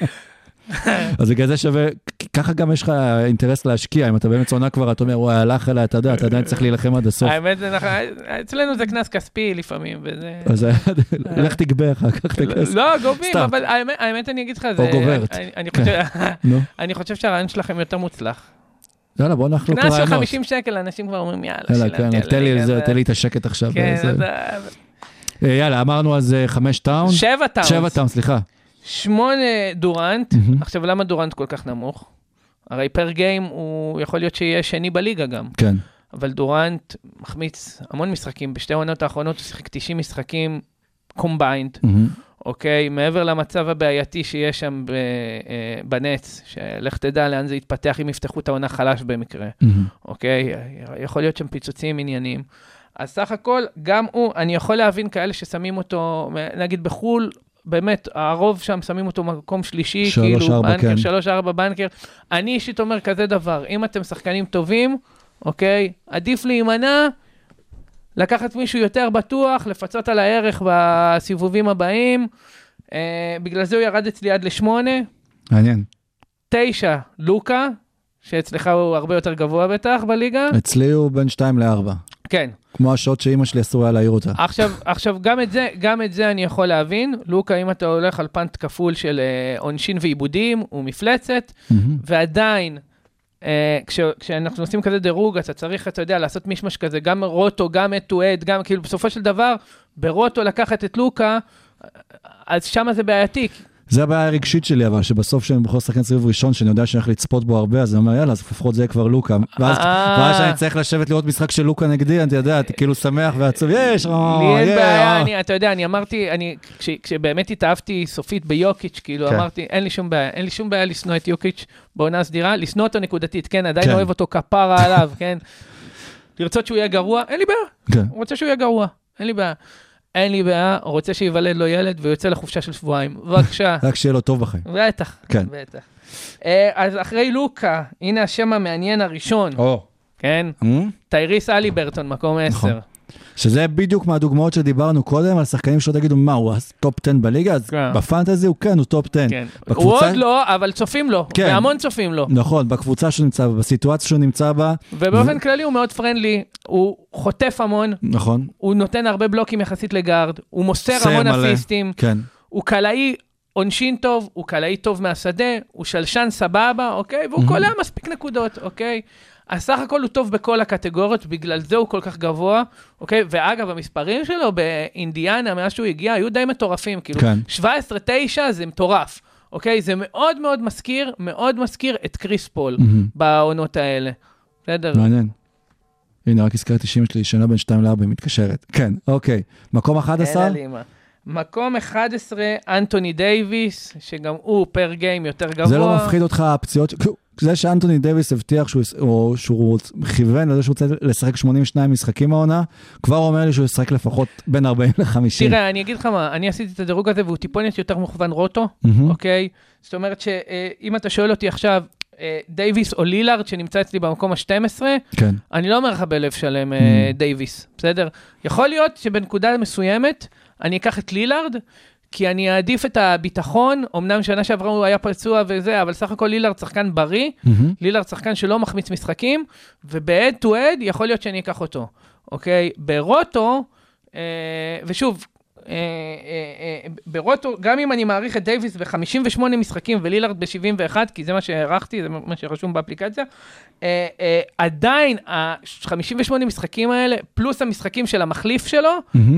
[laughs] אז בגלל זה שווה, ככה גם יש לך אינטרס להשקיע, אם אתה באמצע עונה כבר, אתה אומר, וואי, הלך אליי, אתה יודע, אתה עדיין צריך להילחם עד הסוף. האמת נכון, אצלנו זה קנס כספי לפעמים, וזה... אז לך תגבה אחר כך את הכסף. לא, גובים. אבל האמת- אני אגיד לך, זה... גוברת. אני- כן. חושב- שהרעיון שלכם יותר מוצלח. יאללה, בוא נחלוק קנס של רעיונות. 50 שקל, אנשים כבר אומרים, יאללה, יאללה, כן, תן לי תן לי את השקט עכשיו. כן, אה, יאללה, אמרנו אז אה, חמש טאון. שבע טאונס. שבע טאון, סליחה. שמונה דורנט. מהמם. עכשיו, למה דורנט כל כך נמוך? הרי פר גיים הוא יכול להיות שיהיה שני בליגה גם. כן. אבל דורנט מחמיץ המון משחקים. בשתי העונות האחרונות הוא שיחק 90 משחקים combined, מהמם. אוקיי? מעבר למצב הבעייתי שיש שם ב, אה, בנטס, לך תדע לאן זה יתפתח אם יפתחו את העונה חלש במקרה, מהמם. אוקיי? יכול להיות שם פיצוצים עניינים. אז סך הכל, גם הוא, אני יכול להבין כאלה ששמים אותו, נגיד בחו"ל, באמת, הרוב שם שמים אותו מקום שלישי, שלוש, כאילו, ארבע, בנקר, כן. שלוש, ארבע בנקר. אני אישית אומר כזה דבר, אם אתם שחקנים טובים, אוקיי, עדיף להימנע, לקחת מישהו יותר בטוח, לפצות על הערך בסיבובים הבאים. אה, בגלל זה הוא ירד אצלי עד לשמונה. מעניין. תשע, לוקה, שאצלך הוא הרבה יותר גבוה בטח בליגה. אצלי הוא בין 2 ל-4. כן. כמו השעות שאימא שלי אסור היה להעיר אותה. עכשיו, עכשיו גם, את זה, גם את זה אני יכול להבין. לוקה, אם אתה הולך על פנט כפול של אה, עונשין ועיבודים, הוא מפלצת, מהמם. ועדיין, אה, כש, כשאנחנו עושים כזה דירוג, אתה צריך, אתה יודע, לעשות מישמש כזה, גם רוטו, גם את טואד, גם, כאילו, בסופו של דבר, ברוטו לקחת את לוקה, אז שמה זה בעייתי. זה הבעיה הרגשית שלי, אבל שבסוף כשאני בוחר שחקן סיבוב ראשון, שאני יודע שאני הולך לצפות בו הרבה, אז אני אומר, יאללה, אז לפחות זה יהיה כבר לוקה. ואז אה. כשאני צריך לשבת לראות משחק של לוקה נגדי, אני יודע, אתה כאילו שמח ועצוב, יש, או, לי אין בעיה. אני, אתה יודע, אני אמרתי, כשבאמת התאהבתי סופית ביוקיץ', כאילו כן. אמרתי, אין לי שום בעיה, אין לי שום בעיה לשנוא את יוקיץ' בעונה סדירה, לשנוא אותו נקודתית, כן, עדיין כן. אוהב אותו כפרה עליו, כן. לרצות שהוא יהיה גרוע, אין לי בעיה, כן. רוצה שהוא יהיה גרוע, אין לי בעיה. אין לי בעיה, רוצה שייוולד לו ילד ויוצא לחופשה של שבועיים, בבקשה. [laughs] רק שיהיה לו טוב בחיים. בטח, כן. בטח. אה, אז אחרי לוקה, הנה השם המעניין הראשון, או. כן? טייריס הליברטון, מקום נכון. 10. שזה בדיוק מהדוגמאות שדיברנו קודם, על שחקנים שלא תגידו, מה, הוא הטופ 10 בליגה? אז כן. בפנטזי הוא כן, הוא טופ 10. כן. הוא בקבוצה- עוד לא, אבל צופים לו, כן. והמון צופים לו. נכון, בקבוצה שהוא נמצא בה, בסיטואציה שהוא נמצא בה, ובאופן כללי הוא מאוד פרנדלי, הוא חוטף המון, נכון? הוא נותן הרבה בלוקים יחסית לגארד, הוא מוסר המון מלא. אסיסטים, כן. הוא קלעי עונשין טוב, הוא קלעי טוב מהשדה, הוא שלשן סבבה, אוקיי? והוא קולע מספיק נקודות, אוקיי? אז סך הכל הוא טוב בכל הקטגוריות, בגלל זה הוא כל כך גבוה, אוקיי? ואגב, המספרים שלו באינדיאנה, מאז שהוא הגיע, היו די מטורפים, כאילו, כן. 17-9 זה מטורף, אוקיי? זה מאוד מאוד מזכיר, מאוד מזכיר את קריס פול מהמם. בעונות האלה. בסדר? מעניין. הנה, רק הזכרתי שאמא שלי ישנה בין 2 ל-4, היא מתקשרת. כן, אוקיי. מקום 11? אין הלימה. מקום 11, אנטוני דייוויס, שגם הוא per game יותר גבוה. זה לא מפחיד אותך, הפציעות, זה שאנטוני דייוויס הבטיח שהוא, או שהוא כיוון לזה שהוא רוצה לשחק 82 משחקים העונה, כבר אומר לי שהוא ישחק לפחות בין 40 ל-50. תראה, אני אגיד לך מה, אני עשיתי את הדירוג הזה והוא טיפונת יותר מוכוון roto, מהמם. אוקיי? זאת אומרת שאם אתה שואל אותי עכשיו, אה, דייוויס או לילארד, שנמצא אצלי במקום ה-12, כן, אני לא אומר לך בלב שלם אה, Mm. דייוויס, בסדר? יכול להיות שבנקודה מסוימת אני אקח את לילארד, כי אני אעדיף את הביטחון, אמנם שנה שעברה הוא היה פצוע וזה, אבל סך הכל לילארד שחקן בריא, מהמם. לילארד שחקן שלא מחמיץ משחקים, וב-head to head יכול להיות שאני אקח אותו, אוקיי? ברוטו, אה, ושוב, ברוטו, גם אם אני מעריך את דייוויס ב-58 משחקים ולילארד ב-71, כי זה מה שהערכתי, זה מה שרשום באפליקציה, אה, אה, עדיין ה-58 משחקים האלה, פלוס המשחקים של המחליף שלו.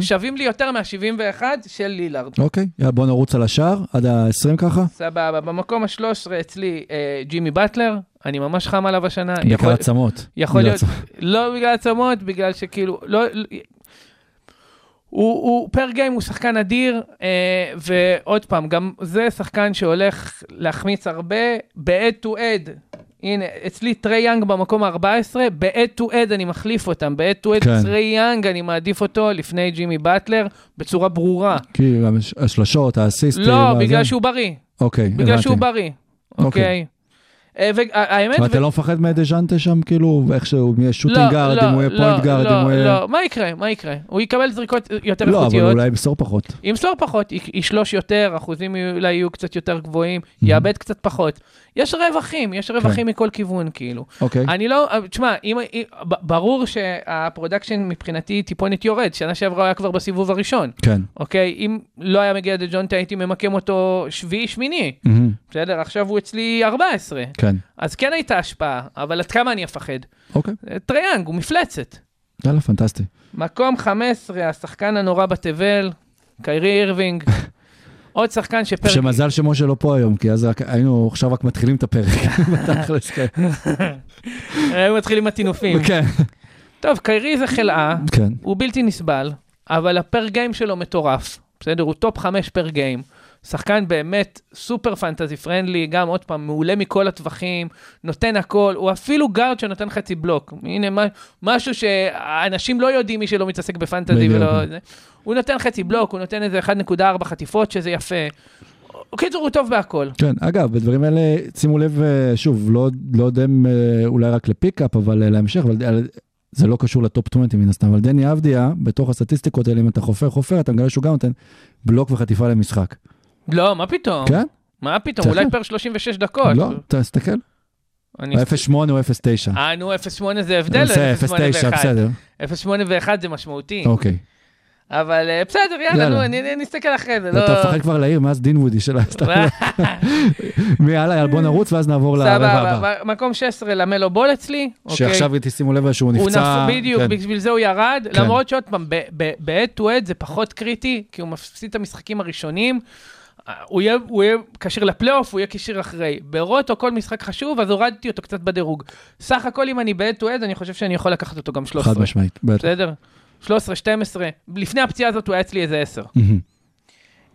שווים לי יותר מה-71 של לילארד. אוקיי, בוא נרוץ על השאר, עד ה-20 ככה. סבבה, במקום ה-13 אצלי אה, ג'ימי באטלר, אני ממש חם עליו השנה. יכול- עצמות. יכול בגלל להיות. לא בגלל עצמות, בגלל שכאילו, לא- הוא, הוא per game הוא שחקן אדיר, אה, ועוד פעם, גם זה שחקן שהולך להחמיץ הרבה ב-head to head. הנה, אצלי טרי יאנג במקום ה-14, ב-head to head אני מחליף אותם, ב-head to head כן. טרי יאנג אני מעדיף אותו לפני ג'ימי באטלר בצורה ברורה. כי גם הש- השלשות, האסיסטים. לא. בגלל שהוא בריא, אוקיי, בגלל הבנתי. שהוא בריא, אוקיי. אוקיי? אה, והאמת... ואתה לא מפחד מדז'ונטה שם, כאילו, איכשהו, אם יהיה shooting guard, אם הוא יהיה point guard, אם הוא לא, יהיה... לא, מה יקרה? מה יקרה? הוא יקבל זריקות יותר לא, אבל איכותיות. אולי ימסור פחות. ימסור פחות, ישלוש יותר, אחוזים אולי יהיו קצת יותר גבוהים, יאבד קצת פחות. יש רווחים, יש רווחים מכל כיוון, כאילו. אוקיי. אני לא, תשמע, אם- ב- ברור שה production מבחינתי טיפונת יורד, שנה שעברה היה כבר בסיבוב הראשון, כן. אוקיי? אם לא היה מגיע דז'ונטה, הייתי ממקם אותו שביעי, שמיני, מהמם. בסדר? עכשיו הוא אצלי 14. כן. אז כן הייתה השפעה, אבל עד כמה אני אפחד? אוקיי. טרי יאנג, הוא מפלצת. יאללה, פנטסטי. מקום 15, השחקן הנורא בתבל, קיירי אירווינג. [laughs] עוד שחקן שפרק... שמזל שמשה לא פה היום, כי אז היינו עכשיו רק מתחילים את הפרק. [laughs] בתכלס, כן. [laughs] היו מתחילים עם הטינופים. כן. טוב, קיירי זה חלאה, כן. הוא בלתי נסבל, אבל ה per game שלו מטורף. בסדר? הוא top 5 per game. שחקן באמת super fantasy friendly, גם עוד פעם, מעולה מכל הטווחים, נותן הכל, הוא אפילו גארד שנותן חצי בלוק. הנה מה, משהו שאנשים לא יודעים, מי שלא מתעסק בפנטזי בדיוק. ולא... זה. הוא נותן חצי בלוק, הוא נותן איזה 1.4 חטיפות, שזה יפה. בקיצור, הוא טוב בהכל. כן, אגב, בדברים האלה, שימו לב, אה, שוב, לא, לא יודע אם אה, אולי רק ל pickup, אבל אה, להמשך, אבל זה לא קשור ל top 20 מן הסתם, אבל דני אבדיה, בתוך הסטטיסטיקות האלה, אם אתה חופר חופר, אתה מגלה שהוא גם נותן בלוק וחטיפה למשחק. לא, מה פתאום? כן? מה פתאום? אולי פר 36 דקות. לא, תסתכל, אני... ה-0.8 או 0.9. אה, נו, 0.8 זה הבדל, זה 0.9, 0.8 ו-1. בסדר, 0.8 ו-1 זה משמעותי. אוקיי. אבל אה, בסדר, יאללה. נו, אני נסתכל אחרי זה. לא- אתה מפחד כבר להעיר מאז דין וודי של הסתם. [laughs] יאללה, בוא נרוץ ואז נעבור לרבע הבא. סבבה, מקום 16 למלו בול אצלי. אוקיי? שעכשיו תשימו לב שהוא הוא נפצע. נפ... בדיוק, כן. בשביל זה הוא ירד, כן. למרות שעוד פעם, ב-head to head זה פחות קריטי, כי הוא מפסיד את המשחקים הראשונים. הוא יהיה, הוא יהיה כשיר לפלייאוף, הוא יהיה כשיר אחרי. ברוטו כל משחק חשוב, אז הורדתי אותו קצת בדירוג. סך הכל אם אני ב-head to head, אני חושב שאני יכול לקחת אותו גם 13. חד משמעית, בטח. בסדר? 13, 12. לפני הפציעה הזאת הוא היה אצלי איזה 10. מהמם.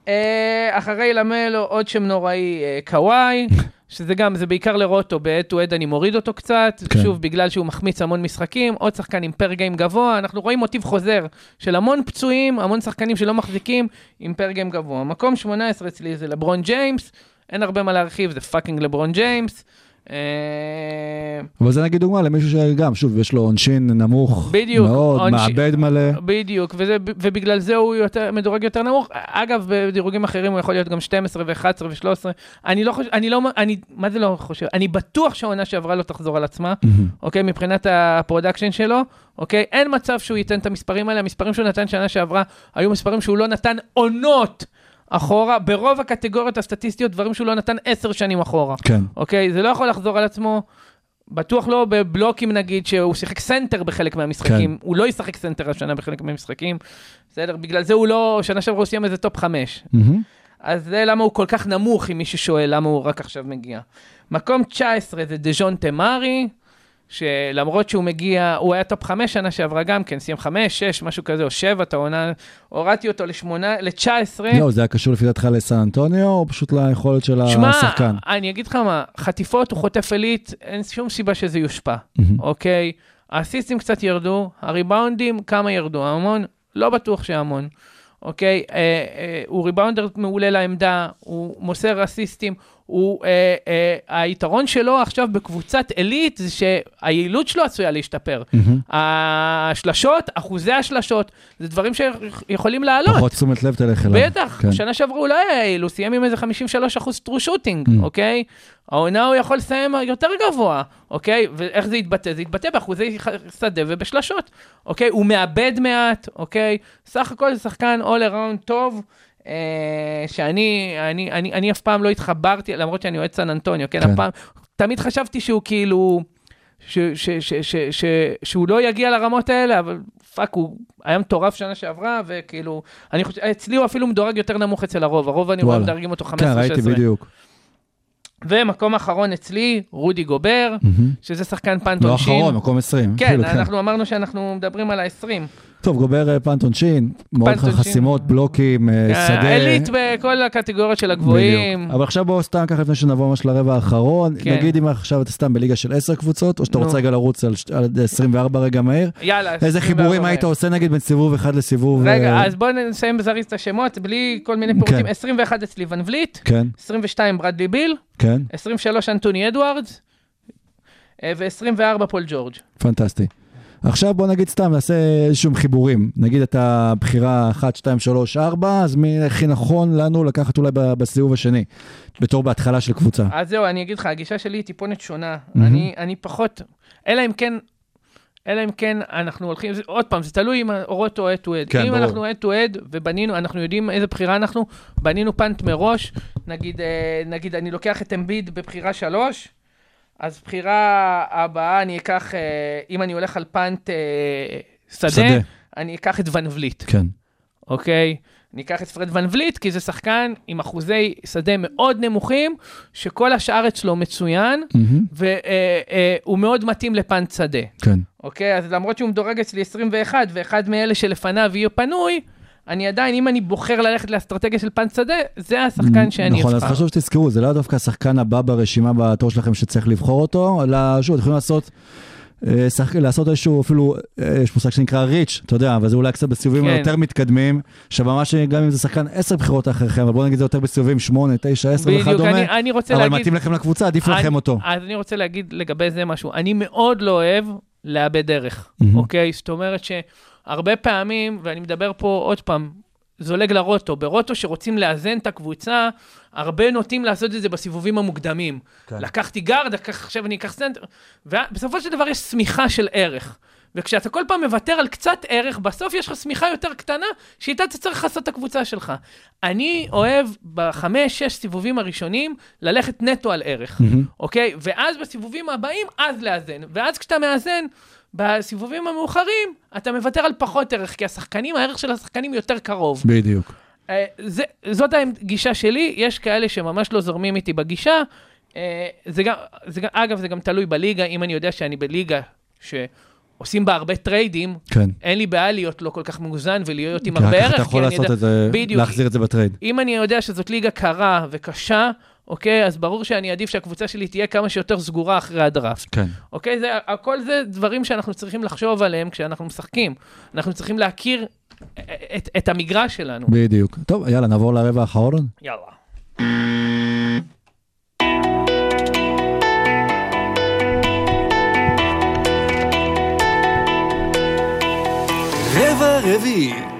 אה, אחרי למלו, עוד שם נוראי, אה, קוואי, [laughs] שזה גם, זה בעיקר לרוטו, ב-head to head אני מוריד אותו קצת, כן. שוב, בגלל שהוא מחמיץ המון משחקים, עוד שחקן עם פר גיים גבוה, אנחנו רואים מוטיב חוזר של המון פצועים, המון שחקנים שלא מחזיקים, עם per game גבוה. מקום 18 אצלי זה לברון ג'יימס, אין הרבה מה להרחיב, זה fucking לברון ג'יימס. אה, אבל זה נגיד דוגמה למישהו שגם, שוב, יש לו עונשין נמוך בדיוק, מאוד, עונש- מאבד מלא. בדיוק, וזה, ובגלל זה הוא יותר, מדורג יותר נמוך. אגב, בדירוגים אחרים הוא יכול להיות גם 12 ו-11 ו-13. אני לא חושב, אני לא, אני, מה זה לא חושב? אני בטוח שהעונה שעברה לא תחזור על עצמה. אוקיי? מבחינת ה production שלו, אוקיי? אין מצב שהוא ייתן את המספרים האלה, המספרים שהוא נתן שנה שעברה היו מספרים שהוא לא נתן עונות אחורה, ברוב הקטגוריות הסטטיסטיות, דברים שהוא לא נתן עשר שנים אחורה. כן. אוקיי? זה לא יכול לחזור על עצמו. בטוח לא בבלוקים נגיד, שהוא שיחק סנטר בחלק מהמשחקים. כן. הוא לא ישחק סנטר השנה בחלק מהמשחקים. בסדר? בגלל זה הוא לא, שנה שעברה הוא סיים איזה top חמש. מהמם. אז זה למה הוא כל כך נמוך, אם מישהו שואל למה הוא רק עכשיו מגיע. מקום 19 זה דז'ונטה מארי, שלמרות שהוא מגיע, הוא היה top 5 שנה שעברה גם כן, סיים 5, 6, משהו כזה, או 7, את העונה, הורדתי אותו לשמונה, ל-19. לא, זה היה קשור לפי דעתך לסן אנטוניו, או פשוט ליכולת של שמע, השחקן? אני אגיד לך מה, חטיפות הוא חוטף עילית, אין שום סיבה שזה יושפע, מהמם. אוקיי? האסיסטים קצת ירדו, הריבאונדים, כמה ירדו? המון? לא בטוח שהמון. אוקיי? אה, אה, הוא ריבאונדר מעולה לעמדה, הוא מוסר אסיסטים, הוא, אה, אה, היתרון שלו עכשיו בקבוצת עילית זה שהיעילות שלו עשויה להשתפר. מהמם. השלשות, אחוזי השלשות, זה דברים שיכולים לעלות. פחות תשומת לב תלך אליו. בטח, כן. שנה שעברה הוא לא היה יעיל, הוא סיים עם איזה 53 אחוז טרו שוטינג, Mm. אוקיי? העונה הוא יכול לסיים יותר גבוה, אוקיי? ואיך זה יתבטא? זה יתבטא באחוזי שדה ובשלשות, אוקיי? הוא מאבד מעט, אוקיי? סך הכל זה שחקן all around טוב. אה, שאני אני, אני, אני אף פעם לא התחברתי, למרות שאני אוהד סן אנטוניו, כן? כן. אף פעם, תמיד חשבתי שהוא כאילו, ש, ש, ש, ש, ש, שהוא לא יגיע לרמות האלה, אבל fuck, הוא היה מטורף שנה שעברה, וכאילו, אני חושב, אצלי הוא אפילו מדורג יותר נמוך אצל הרוב, הרוב אני רואה. מדרגים אותו 15-16. כן, ראיתי בדיוק. ומקום אחרון אצלי, רודי גובר, מהמם. שזה שחקן punt עונשין. אחרון, מקום 20. כן, כאילו, אנחנו אמרנו שאנחנו מדברים על ה-20. טוב, גובר אה, פנטון שין, מאוד. חסימות, בלוקים, אה, שדה. העילית בכל הקטגוריות של הגבוהים. בדיוק. אבל עכשיו בואו סתם ככה לפני שנעבור ממש לרבע האחרון, כן. נגיד אם עכשיו אתה סתם בליגה של 10 קבוצות, או שאתה נו. רוצה רגע לרוץ על ש- על 24 רגע מהר, יאללה. איזה 24 חיבורים היית. עושה נגיד בין סיבוב אחד לסיבוב... רגע, אה, אז בואו נסיים בזריז את השמות, בלי כל מיני פירוטים. כן. 21 אצלי ון וליט, כן, 22 ברדלי ביל, כן, 23 אנטוני אדוארדס, אה, ו-24 פול ג'ורג'. פנטסטי. עכשיו בוא נגיד סתם, נעשה איזשהם חיבורים. נגיד אתה בחירה 1, 2, 3, 4, אז מי הכי נכון לנו לקחת אולי בסיבוב השני, בתור בהתחלה של קבוצה. אז זהו, אני אגיד לך, הגישה שלי היא טיפונת שונה. מהמם. אני, אני פחות, אלא אם כן, אלא אם כן אנחנו הולכים, זה, עוד פעם, זה תלוי אם אורות או אד טו אד. אם ברור. אנחנו אד טו אד ובנינו, אנחנו יודעים איזה בחירה אנחנו, בנינו punt מראש, נגיד, אה, נגיד אני לוקח את אמביד בבחירה שלוש, אז בחירה הבאה אני אקח, אה, אם אני הולך על פאנט אה, שדה, שדה. אני אקח את ון וליט, כן. אוקיי? אני אקח את פרד ון וליט, כי זה שחקן עם אחוזי שדה מאוד נמוכים, שכל השאר אצלו מצוין, מהמם. והוא מאוד מתאים לפן שדה. כן. אוקיי? אז למרות שהוא מדורג אצלי 21, ואחד מאלה שלפניו יהיה פנוי, אני עדיין, אם אני בוחר ללכת לאסטרטגיה של פן שדה, זה השחקן שאני נכון, אז אבחר. חשוב שתזכרו, זה לא דווקא השחקן הבא ברשימה בתור שלכם שצריך לבחור אותו, אלא שוב, אתם יכולים לעשות... אה, שחק... לעשות איזשהו אפילו, אה, יש מושג שנקרא ריץ', אתה יודע, אבל זה אולי קצת בסיבובים כן. היותר מתקדמים, שממש גם אם זה שחקן עשר בחירות אחריכם, אבל בואו נגיד זה יותר בסיבובים שמונה, תשע, עשר בדיוק, וכדומה, אני, אני רוצה אבל להגיד... מתאים לכם לקבוצה, עדיף אני- לכם אותו. אז אני רוצה להגיד לגבי זה משהו. אני מאוד לא אוהב לאבד ערך, מהמם. אוקיי? זאת אומרת שהרבה פעמים, ואני מדבר פה עוד פעם, זולג ל roto, ב roto שרוצים לאזן את הקבוצה, הרבה נוטים לעשות את זה בסיבובים המוקדמים. כן. לקחתי גארד, לקח- עכשיו אני אקח סנטר, ובסופו של דבר יש צמיחה של ערך. וכשאתה כל פעם מוותר על קצת ערך, בסוף יש לך שמיכה יותר קטנה, שאיתה אתה צריך לעשות את הקבוצה שלך. אני אוהב בחמש, שש סיבובים הראשונים, ללכת נטו על ערך, מהמם. אוקיי? ואז בסיבובים הבאים, אז לאזן. ואז כשאתה מאזן, בסיבובים המאוחרים, אתה מוותר על פחות ערך, כי השחקנים, הערך של השחקנים יותר קרוב. בדיוק. אה, זה, זאת הגישה שלי, יש כאלה שממש לא זורמים איתי בגישה. אה, זה גם, זה גם, אגב, זה גם תלוי בליגה, אם אני יודע שאני בליגה שעושים בה הרבה טריידים, כן. אין לי בעיה להיות לא כל כך מאוזן ולהיות עם כי הרבה ערך. ככה אתה יכול כי אני לעשות יודע- את זה, בדיוק. להחזיר את זה בטרייד. אם אני יודע שזאת ליגה קרה וקשה, אוקיי, אז ברור שאני אעדיף שהקבוצה שלי תהיה כמה שיותר סגורה אחרי הדראפט. כן. אוקיי? זה, הכל זה דברים שאנחנו צריכים לחשוב עליהם כשאנחנו משחקים. אנחנו צריכים להכיר את, את המגרש שלנו. בדיוק. טוב, יאללה, נעבור לרבע האחרון. יאללה. רבע רביעי.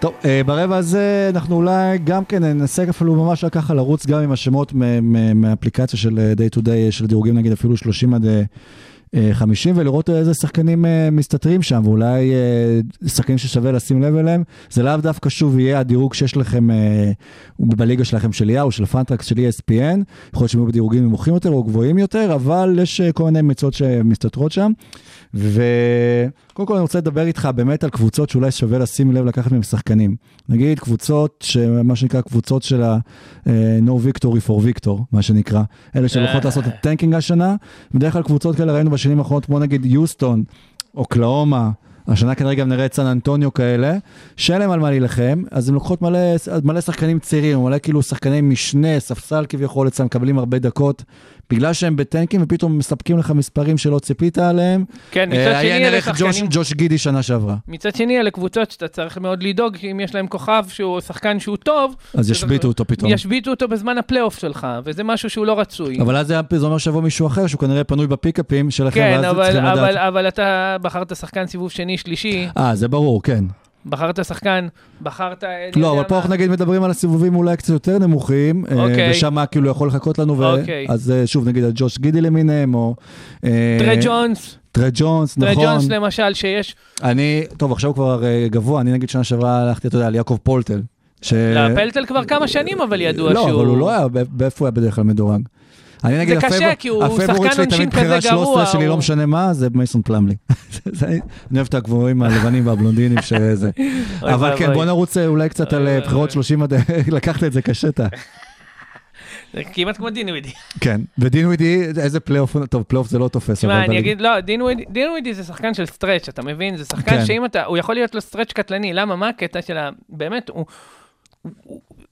טוב, אה, ברבע הזה אנחנו אולי גם כן ננסה אפילו ממש ככה לרוץ גם עם השמות מ- מ- מהאפליקציה של אה, day to day, של דירוגים נגיד אפילו 30 עד אה, אה, 50, ולראות איזה שחקנים אה, מסתתרים שם, ואולי אה, שחקנים ששווה לשים לב אליהם. זה לאו דווקא שוב יהיה הדירוג שיש לכם אה, בליגה שלכם של יאו, של פנטרקס, של ESPN, יכול להיות שהם יהיו בדירוגים נמוכים יותר או גבוהים יותר, אבל יש אה, כל מיני מצוות שמסתתרות שם. וקודם כל אני רוצה לדבר איתך באמת על קבוצות שאולי שווה לשים לב לקחת מהם שחקנים. נגיד קבוצות, מה שנקרא קבוצות של ה-No Victory for Victor, מה שנקרא. אלה שהולכות לעשות את tanking השנה. בדרך כלל קבוצות כאלה ראינו בשנים האחרונות, כמו נגיד יוסטון, אוקלהומה. השנה כנראה גם נראה את סן אנטוניו כאלה, שאין להם על מה להילחם, אז הן לוקחות מלא, מלא שחקנים צעירים, מלא כאילו שחקני משנה, ספסל כביכול אצלם, מקבלים הרבה דקות, בגלל שהם ב tanking ופתאום מספקים לך מספרים שלא ציפית עליהם. כן, מצד אה, שני, אלה נראה ג'וש, שחקנים... ג'וש גידי שנה שעברה. מצד שני, אלה קבוצות שאתה צריך מאוד לדאוג, אם יש להם כוכב שהוא שחקן שהוא טוב, אז ישביתו אותו פתאום. ישביתו אותו בזמן הפלייאוף שלך, וזה משהו שהוא לא רצוי. אבל אז זה אומר שיבוא מישהו אחר שהוא כנראה פנוי בפיקאפים שלכם, כן, אבל, אבל, לדעת. אבל אתה בחרת שחקן סיבוב שני, שלישי, אה, זה ברור, כן. בחרת שחקן, בחרת... לא, אבל פה. אנחנו נגיד מדברים על הסיבובים אולי קצת יותר נמוכים, אה, אוקיי. ושם כאילו יכול לחכות לנו, ו- אוקיי. אז אה, שוב נגיד על ג'וש גידי למיניהם, או... אה, טרה ג'ונס, טרה ג'ונס, טרה נכון. ג'ונס למשל, שיש... אני, טוב, עכשיו הוא כבר גבוה, אני נגיד שנה שעברה הלכתי, אתה יודע, על יעקב פולטל. ש- לא, פלטל כבר כמה שנים, אבל ידוע לא, שהוא... אבל הוא לא היה, באיפה הוא היה בדרך כלל מדורג? אני נגיד, זה קשה, הפייבור- כי הוא הפייבוריט שחקן שלי עונשין תמיד בחירה כזה גרוע, 13 שלי, לא משנה מה, זה מייסון פלמלי. [laughs] אני אוהב את הגבוהים הלבנים והבלונדינים שזה. [laughs] אבל כן. בוא נרוץ אה, אולי קצת על אה. בחירות 30 עד... [laughs] לקחת את זה קשה, אתה. זה כמעט כמו דין ווידי. כן, ודין ווידי, איזה פלייאוף, טוב, פלייאוף זה לא תופס. תשמע, אני אגיד, לא, דין ווידי- דין ווידי זה שחקן של סטרץ', אתה מבין? זה שחקן כן. שאם אתה, הוא יכול להיות לו סטרץ' קטלני, למה? מה הקטע של ה... באמת, הוא...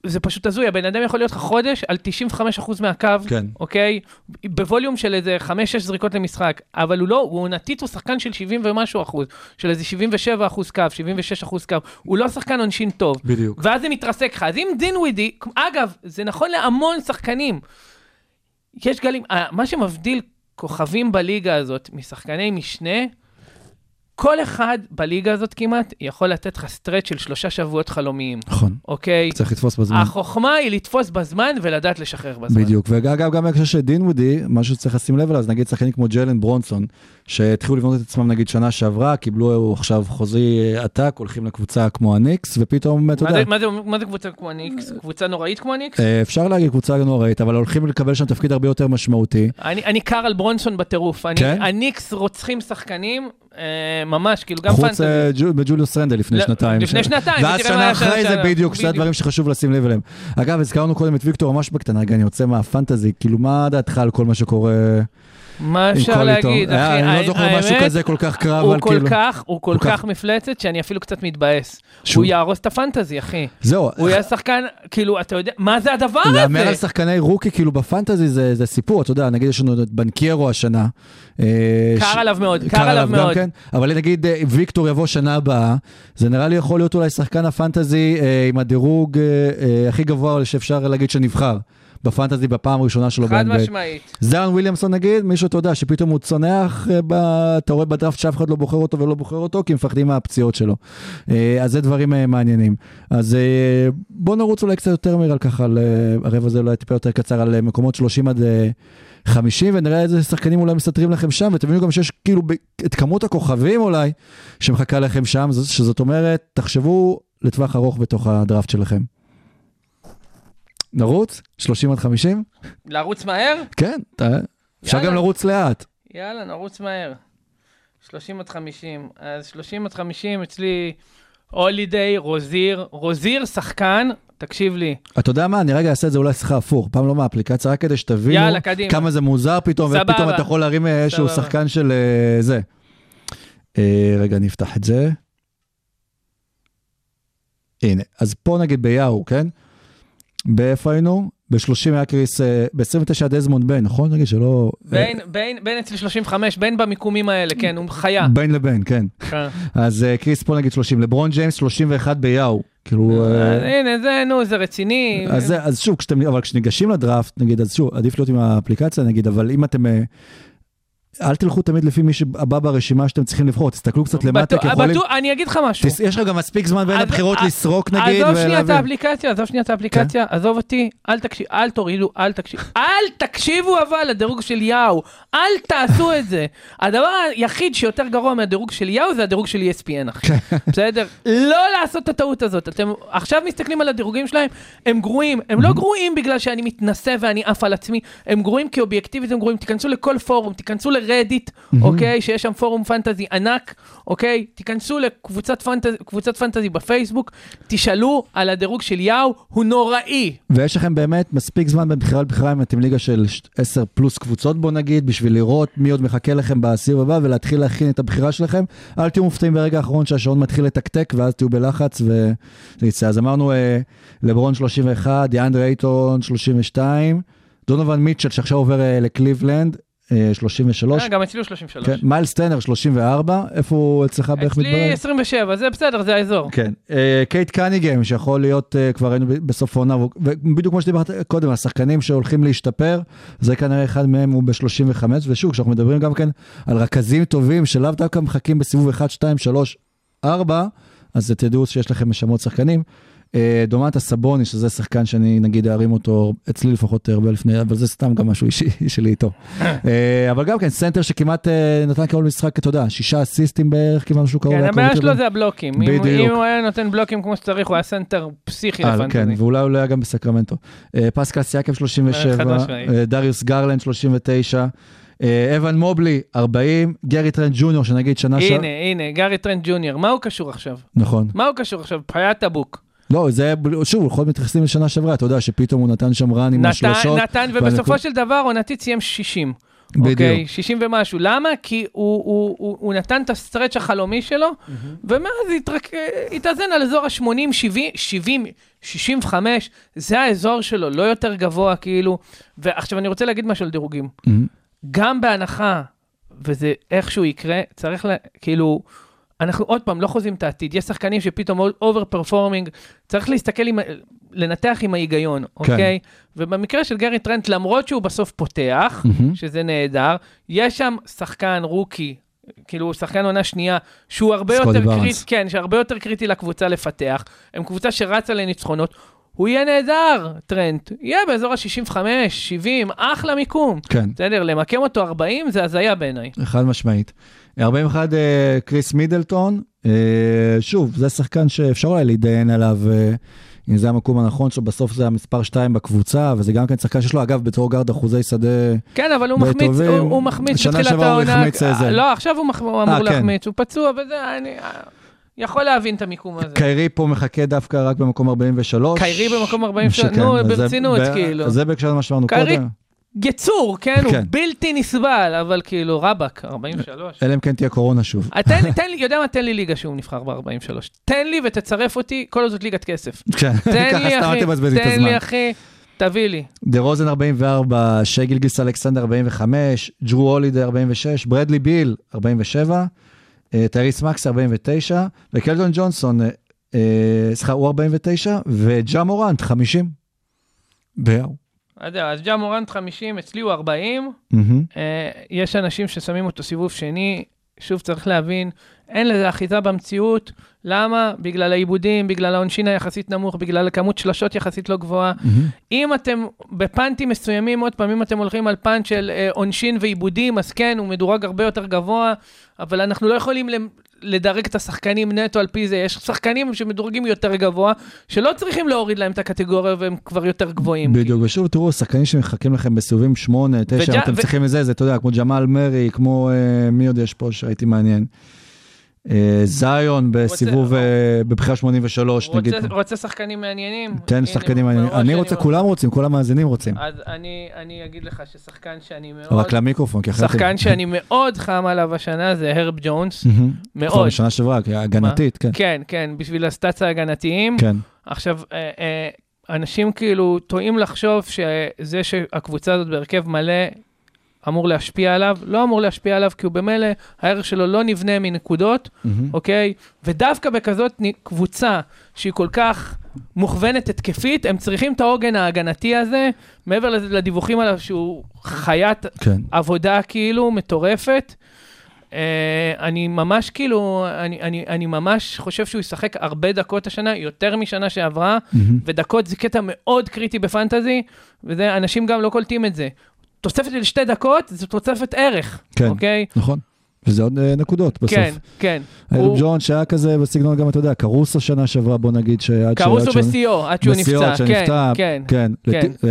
זה פשוט הזוי, הבן אדם יכול להיות לך חודש על 95% מהקו, כן. אוקיי? בווליום של איזה 5-6 זריקות למשחק, אבל הוא לא, הוא עונתית הוא שחקן של 70 ומשהו אחוז, של איזה 77 אחוז קו, 76 אחוז קו, הוא לא שחקן עונשין טוב. בדיוק. ואז זה מתרסק לך. אז אם דין ווידי, אגב, זה נכון להמון שחקנים. יש גלים, אה, מה שמבדיל כוכבים בליגה הזאת משחקני משנה, כל אחד בליגה הזאת כמעט יכול לתת לך סטרץ' של שלושה שבועות חלומיים, נכון, אוקיי? צריך לתפוס בזמן. החוכמה היא לתפוס בזמן ולדעת לשחרר בזמן. בדיוק, ואגב, גם בהקשר של דין וודי, משהו שצריך לשים לב אליו, אז נגיד שחקנים כמו ג'לן ברונסון, שהתחילו לבנות את עצמם נגיד שנה שעברה, קיבלו עכשיו חוזי עתק, הולכים לקבוצה כמו הניקס, ופתאום, אתה יודע, מה זה- מה זה קבוצה כמו הניקס? קבוצה נוראית כמו הניקס? אה, אפשר להגיד קבוצה נוראית, אבל הולכים לקבל שם תפקיד הרבה יותר משמעותי. אני, אני קר על ברונסון בטירוף. אני, כן? הניקס רוצחים שחקנים, אה, ממש, כאילו, גם חוץ פנטזי. אה, ג'ו- בג'וליוס רנדל לפני לא, שנתיים. לפני שנתיים, ואז שנה אחרי זה. בדיוק, בדיוק. הדברים שחשוב לשים לב אליהם. אגב, הזכרנו קודם את ויקטור ממש בקטנה, רגע, אני יוצא מהפנטזי, כאילו, מה דעתך על כל מה שקורה מה אפשר? להגיד, אה, אחי? אני לא זוכר משהו כזה כל כך קרב, אבל כל כאילו... כך, הוא כל כך- מפלצת, שאני אפילו קצת מתבאס. הוא יהרוס את הפנטזי, אחי. זהו, הוא יהיה שחקן, כאילו, אתה יודע, מה זה הדבר להמר על הזה? שחקני רוקי, כאילו בפנטזי זה, סיפור, אתה יודע, נגיד יש לנו את בנקיירו השנה. אה, קר עליו מאוד, קר עליו מאוד. כן, אבל נגיד אה, ויקטור יבוא שנה הבאה, זה נראה לי יכול להיות אולי שחקן הפנטזי אה, עם הדירוג אה, אה, הכי גבוה שאפשר להגיד שנבחר. בפנטזי בפעם הראשונה שלו חד. משמעית. זארן וויליאמסון נגיד, מישהו אתה יודע שפתאום הוא צונח, אה, ב... אתה רואה בדראפט שאף אחד לא בוחר אותו ולא בוחר אותו כי מפחדים מהפציעות שלו. אה, אז זה דברים אה, מעניינים. אז בוא נרוץ אולי קצת יותר מהר ככה, על הרבע הזה אולי טיפה יותר קצר, על מקומות 30 עד אה, 50, ונראה איזה שחקנים אולי מסתתרים לכם שם, ותבינו גם שיש כאילו את כמות הכוכבים אולי שמחכה לכם שם, שזאת אומרת, תחשבו לטווח ארוך בתוך הדראפט שלכם. נרוץ? 30 עד 50? לרוץ מהר? כן, אפשר. גם לרוץ לאט. יאללה, נרוץ מהר. 30 עד 50. אז 30 עד 50 אצלי הולידיי, רוזיר. רוזיר, שחקן, תקשיב לי. אתה יודע מה, אני רגע אעשה את זה אולי שיחה הפוך, פעם לא מהאפליקציה, רק כדי שתבינו יאללה, קדימה. כמה זה מוזר פתאום, סבבה. ופתאום אתה יכול להרים אה, איזשהו. שחקן של אה, זה. אה, רגע, אני אפתח את זה. הנה, אז פה נגיד ביאו, כן? באיפה היינו? ב-30 היה קריס, אה, ב-29 דזמונד ביין, נכון? נגיד שלא... בין, בין, בין אצלי 35, בין במיקומים האלה, כן, הוא חיה. בין לבין, כן. כן. אז אה, קריס פה נגיד 30, לברון ג'יימס 31 ביאו. כאילו... אה, הנה, זה, נו, זה רציני. אז, שוב, כשאתם, אבל כשניגשים לדראפט, נגיד, אז שוב, עדיף להיות עם האפליקציה, נגיד, אבל אם אתם... אה, אל תלכו תמיד לפי מי שהבא ברשימה שאתם צריכים לבחור, תסתכלו קצת למטה, כי יכולים... בטוח- אני אגיד לך משהו. יש לך גם מספיק זמן בין הבחירות אז- לסרוק נגיד, עזוב שנייה את. האפליקציה, עזוב שנייה את האפליקציה, כן. עזוב אותי, אל תקשיב, אל תורידו, אל תקשיב, אל תקשיבו אבל לדירוג של יאו, אל תעשו את זה. [laughs] הדבר היחיד שיותר גרוע מהדירוג של יאו זה הדירוג של ESPN, אחי. כן. [laughs] בסדר? לא לעשות את הטעות הזאת. אתם עכשיו מסתכלים על הדירוגים שלהם, הם גרועים. הם לא גרועים בגלל שאני מתנשא ואני עף על עצמי, הם גרועים כי אובייקטיבית הם גרועים. תיכנסו לכל פורום, תיכנסו לרדיט, אוקיי? שיש שם פורום פנטזי ענק, אוקיי? תיכנסו לקבוצת פנטזי, קבוצת פנטזי בפייסבוק, תשאלו על הדירוג של יאו, הוא נוראי. ויש לכם באמת מספיק זמן בין בחירה לבחירה אם אתם ליגה של 10 פלוס קבוצות בוא נגיד, בשביל לראות מי עוד מחכה לכם בסיבוב הבא ולהתחיל להכין את הבחירה שלכם. אל תהיו מופתעים ברגע האחרון שהשעון מתחיל לתקתק ואז תהיו בלחץ וזה יצא. אז אמרנו אה, לברון 31, דיאנדרה אייטון 32, דונובל מיטשל שעכשיו עובר אה, לקליבלנד 33. אה, גם אצלי הוא 33. כן, מיילס טנר 34, איפה הוא אצלך בערך מתברר? אצלי 27, זה בסדר, זה האזור. כן, אה, קייט קניגם שיכול להיות, אה, כבר היינו בסוף העונה, ובדיוק כמו שדיברת קודם, השחקנים שהולכים להשתפר, זה כנראה אחד מהם הוא ב-35, ושוב, כשאנחנו מדברים גם כן על רכזים טובים שלאו דווקא מחכים בסיבוב 1, 2, 3, 4, אז תדעו שיש לכם שמות שחקנים. אה, דומנטס סבוניס, שזה שחקן שאני נגיד ארים אותו, אצלי לפחות הרבה לפני, אבל זה סתם גם משהו אישי [laughs] שלי איתו. [laughs] אה, אבל גם כן, סנטר שכמעט אה, נתן כל משחק, אתה יודע, שישה אסיסטים בערך, כמעט משהו קרוב. כן, הבעיה. שלו זה הבלוקים. בדיוק. אם הוא היה נותן בלוקים כמו שצריך, הוא היה סנטר פסיכי לפנטזי. כן, ואולי הוא לא היה גם בסקרמנטו. פסקל סיאקם חד 37, משמעית. אה, דריוס גרלנד 39, אה, אבן מובלי 40, גרי טרנט ג'וניור שנגיד שנה שעברה, הנה, הנה, גארי טרנט ג'וניור, מה הוא קשור עכשיו? נכון. מה הוא קשור עכשיו? חיית הבוק. לא, זה, שוב, יכול להיות מתייחסים לשנה שעברה, אתה יודע שפתאום הוא נתן שם run עם נתן, השלושות. נתן, והנקוד- ובסופו של דבר עונתית סיים 60. בדיוק. אוקיי? 60 ומשהו. למה? כי הוא, הוא, הוא, הוא נתן את ה stretch החלומי שלו, ומאז התרק... התאזן על אזור ה-80, 70, 70, 65, זה האזור שלו, לא יותר גבוה כאילו. ועכשיו אני רוצה להגיד משהו על דירוגים. מהמם. גם בהנחה, וזה איכשהו יקרה, צריך ל... כאילו, אנחנו עוד פעם לא חוזים את העתיד. יש שחקנים שפתאום over performing, צריך להסתכל עם... לנתח עם ההיגיון, אוקיי? ובמקרה של גרי טרנט, למרות שהוא בסוף פותח, מהמם. שזה נהדר, יש שם שחקן rookie, כאילו שחקן עונה שנייה, שהוא הרבה יותר. קריטי, כן, שהרבה יותר קריטי לקבוצה לפתח. הם קבוצה שרצה לניצחונות. הוא יהיה נהדר, טרנט. יהיה באזור ה-65, 70, אחלה מיקום. כן, בסדר, למקם אותו 40 זה הזיה בעיניי. חד משמעית. 41 אה, קריס מידלטון, אה, שוב, זה שחקן שאפשר אולי להתדיין עליו אה, אם זה המקום הנכון שלו, בסוף זה המספר 2 בקבוצה, וזה גם כן שחקן שיש לו, אגב, בתור גארד אחוזי שדה, כן, אבל הוא מחמיץ. הוא, הוא מחמיץ שנה בתחילת שעברה הוא העונה. החמיץ איזה. לא, עכשיו הוא, מח... הוא אמור כן. להחמיץ, הוא פצוע וזה, אני יכול להבין את המיקום הזה. קיירי פה מחכה דווקא רק במקום 43. קיירי במקום 43, שכן, נו, ברצינות, כאילו. זה בהקשר למה שאמרנו קודם. יצור, כן, הוא כן. בלתי נסבל, אבל כאילו, רבאק, 43. אלא אם כן תהיה קורונה שוב. אה, תן לי, תן לי, יודע מה? תן לי ליגה שהוא נבחר ב-43. תן לי ותצרף אותי, כל עוד זאת ליגת כסף. [laughs] כן, תן ככה לי, סתם תבזבז לי את תן הזמן. לי, אחי, תביא לי. דה רוזן 44, שי גילגיס אלכסנדר 45, ג'רו הולידי 46, ברדלי ביל 47, אה, טייריס מקס 49, וקלדון ג'ונסון, אה, סליחה, הוא 49, וג'ה מורנט 50. באו. אז זהו, אז ג'ה מורנט 50, אצלי הוא 40. מהמם. אה, יש אנשים ששמים אותו סיבוב שני, שוב צריך להבין, אין לזה אחיזה במציאות. למה? בגלל העיבודים, בגלל העונשין היחסית נמוך, בגלל כמות שלשות יחסית לא גבוהה. מהמם. אם אתם בפאנטים מסוימים, עוד פעם, אם אתם הולכים על פאנט של אה, עונשין ועיבודים, אז כן, הוא מדורג הרבה יותר גבוה, אבל אנחנו לא יכולים לדרג את השחקנים נטו על פי זה. יש שחקנים שמדורגים יותר גבוה, שלא צריכים להוריד להם את הקטגוריה והם כבר יותר גבוהים. בדיוק, ושוב, תראו, שחקנים שמחכים לכם בסיבובים 8, 9, וג'ה- אתם ו- צריכים את זה, זה, אתה יודע, כמו ג'מאל מרי, כמו, אה, מי עוד יש פה שהייתי מעניין? אה, זיון בסיבוב, אה, בבחירה 83, נגיד. רוצה, שחקנים מעניינים? תן הנה, שחקנים מעניינים. אני רוצה, כולם רוצים, כל המאזינים רוצים. אז אני, אגיד לך ששחקן שאני מאוד... רק למיקרופון, כי אחרת... שחקן שאני מאוד חם עליו השנה זה הרב ג'ונס, מהמם. כבר מאוד. בשנה שעברה, הגנתית, כן. כן, כן, בשביל הסטאצ ההגנתיים. כן. עכשיו, אה, אנשים כאילו טועים לחשוב שזה שהקבוצה הזאת בהרכב מלא אמור להשפיע עליו, לא אמור להשפיע עליו, כי הוא במילא, הערך שלו לא נבנה מנקודות, מהמם. אוקיי? ודווקא בכזאת קבוצה שהיא כל כך מוכוונת התקפית, הם צריכים את העוגן ההגנתי הזה, מעבר לדיווחים עליו שהוא חיית כן. עבודה כאילו מטורפת. Uh, אני ממש כאילו, אני, אני, אני ממש חושב שהוא ישחק הרבה דקות השנה, יותר משנה שעברה, מהמם. ודקות זה קטע מאוד קריטי בפנטזי, וזה, אנשים גם לא קולטים את זה. תוספת של שתי דקות, זו תוספת ערך, כן. אוקיי? נכון. וזה עוד אה, נקודות בסוף. כן, כן. אלב הוא- ג'ון שהיה כזה בסגנון גם, אתה יודע, קרוסו שנה שעברה, בוא נגיד, שעד ש... קרוסו בשיאו, עד שהוא בשיאו, נפצע. עד כן, שנפצע, כן. כן. כן. לת- אה,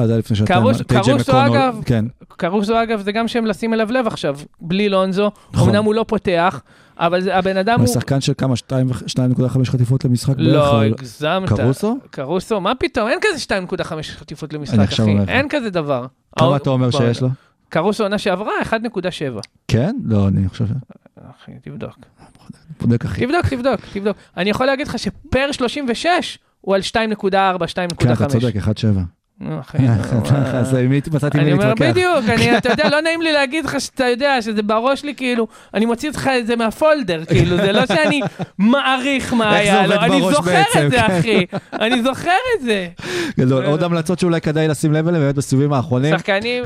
אה, זה היה לפני שנתיים. קרוס- קרוסו, מקונול, אגב, כן. קרוסו, אגב, זה גם שם לשים אליו לב עכשיו, בלי לונזו. נכון. אמנם הוא לא פותח, אבל זה- הבן אדם הוא הוא... שחקן של כמה? 2.5 חטיפות למשחק בערך? לא, הגזמת. קרוסו? קרוסו? מה פתאום? אין כזה 2.5 חטיפות למשחק, אחי. אין כזה דבר. כמה אתה אומר שיש לו? קרוסו עונה שעברה, 1.7. כן? לא, אני חושב. אחי, תבדוק. בודק אחי. תבדוק, תבדוק, תבדוק. אני יכול להגיד לך שפר 36 הוא על 2.4, 2.5. כן, אתה צודק, 1.7. אז [laughs] מצאתי מי אני אומר, להתווכח. בדיוק, אתה יודע, לא [laughs] נעים לי להגיד לך שאתה יודע, שזה בראש שלי, כאילו, אני מוציא אותך את זה מהפולדר, כאילו, זה לא שאני [laughs] מעריך מה היה לו, עובד אני זוכר את זה. אחי, אני זוכר את זה. גדול. עוד המלצות שאולי כדאי לשים לב אליהן, באמת בסיבובים האחרונים.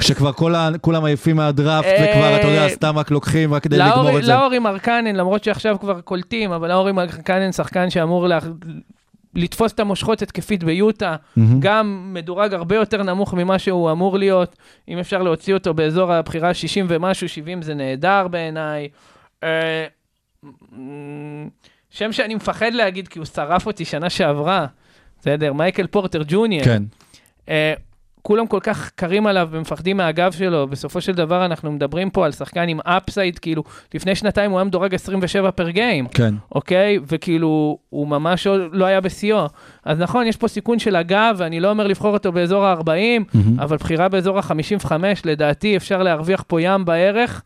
שכבר כולם עייפים מהדראפט, אה, וכבר, אתה יודע, סתם רק לוקחים רק כדי לגמור את זה. לאורי מרקנן, למרות שעכשיו כבר קולטים, אבל לאורי מרקנן שחקן שאמור לתפוס את המושכות התקפית ביוטה, מהמם. גם מדורג הרבה יותר נמוך ממה שהוא אמור להיות. אם אפשר להוציא אותו באזור הבחירה 60 ומשהו, 70 זה נהדר בעיניי. אה, שם שאני מפחד להגיד כי הוא שרף אותי שנה שעברה, בסדר, מייקל פורטר ג'וניור. כן. אה, כולם כל כך קרים עליו ומפחדים מהגב שלו, בסופו של דבר אנחנו מדברים פה על שחקן עם אפסייד, כאילו, לפני שנתיים הוא היה מדורג 27 פר גיים, כן. אוקיי? וכאילו, הוא ממש לא היה בשיאו. אז נכון, יש פה סיכון של הגב, ואני לא אומר לבחור אותו באזור ה-40, מהמם. אבל בחירה באזור ה-55, לדעתי אפשר להרוויח פה ים בערך.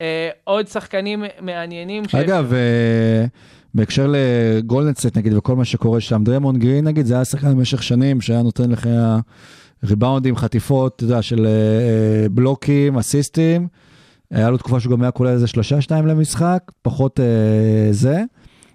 אה, עוד שחקנים מעניינים. ש- אגב, אה, בהקשר לגולדנסט נגיד וכל מה שקורה שם, דרמון גרין נגיד, זה היה שחקן במשך שנים שהיה נותן לך ריבאונדים, חטיפות, אתה יודע, של אה, אה, בלוקים, אסיסטים. היה לו תקופה שהוא גם היה כולל איזה שלושה שניים למשחק, פחות אה, זה.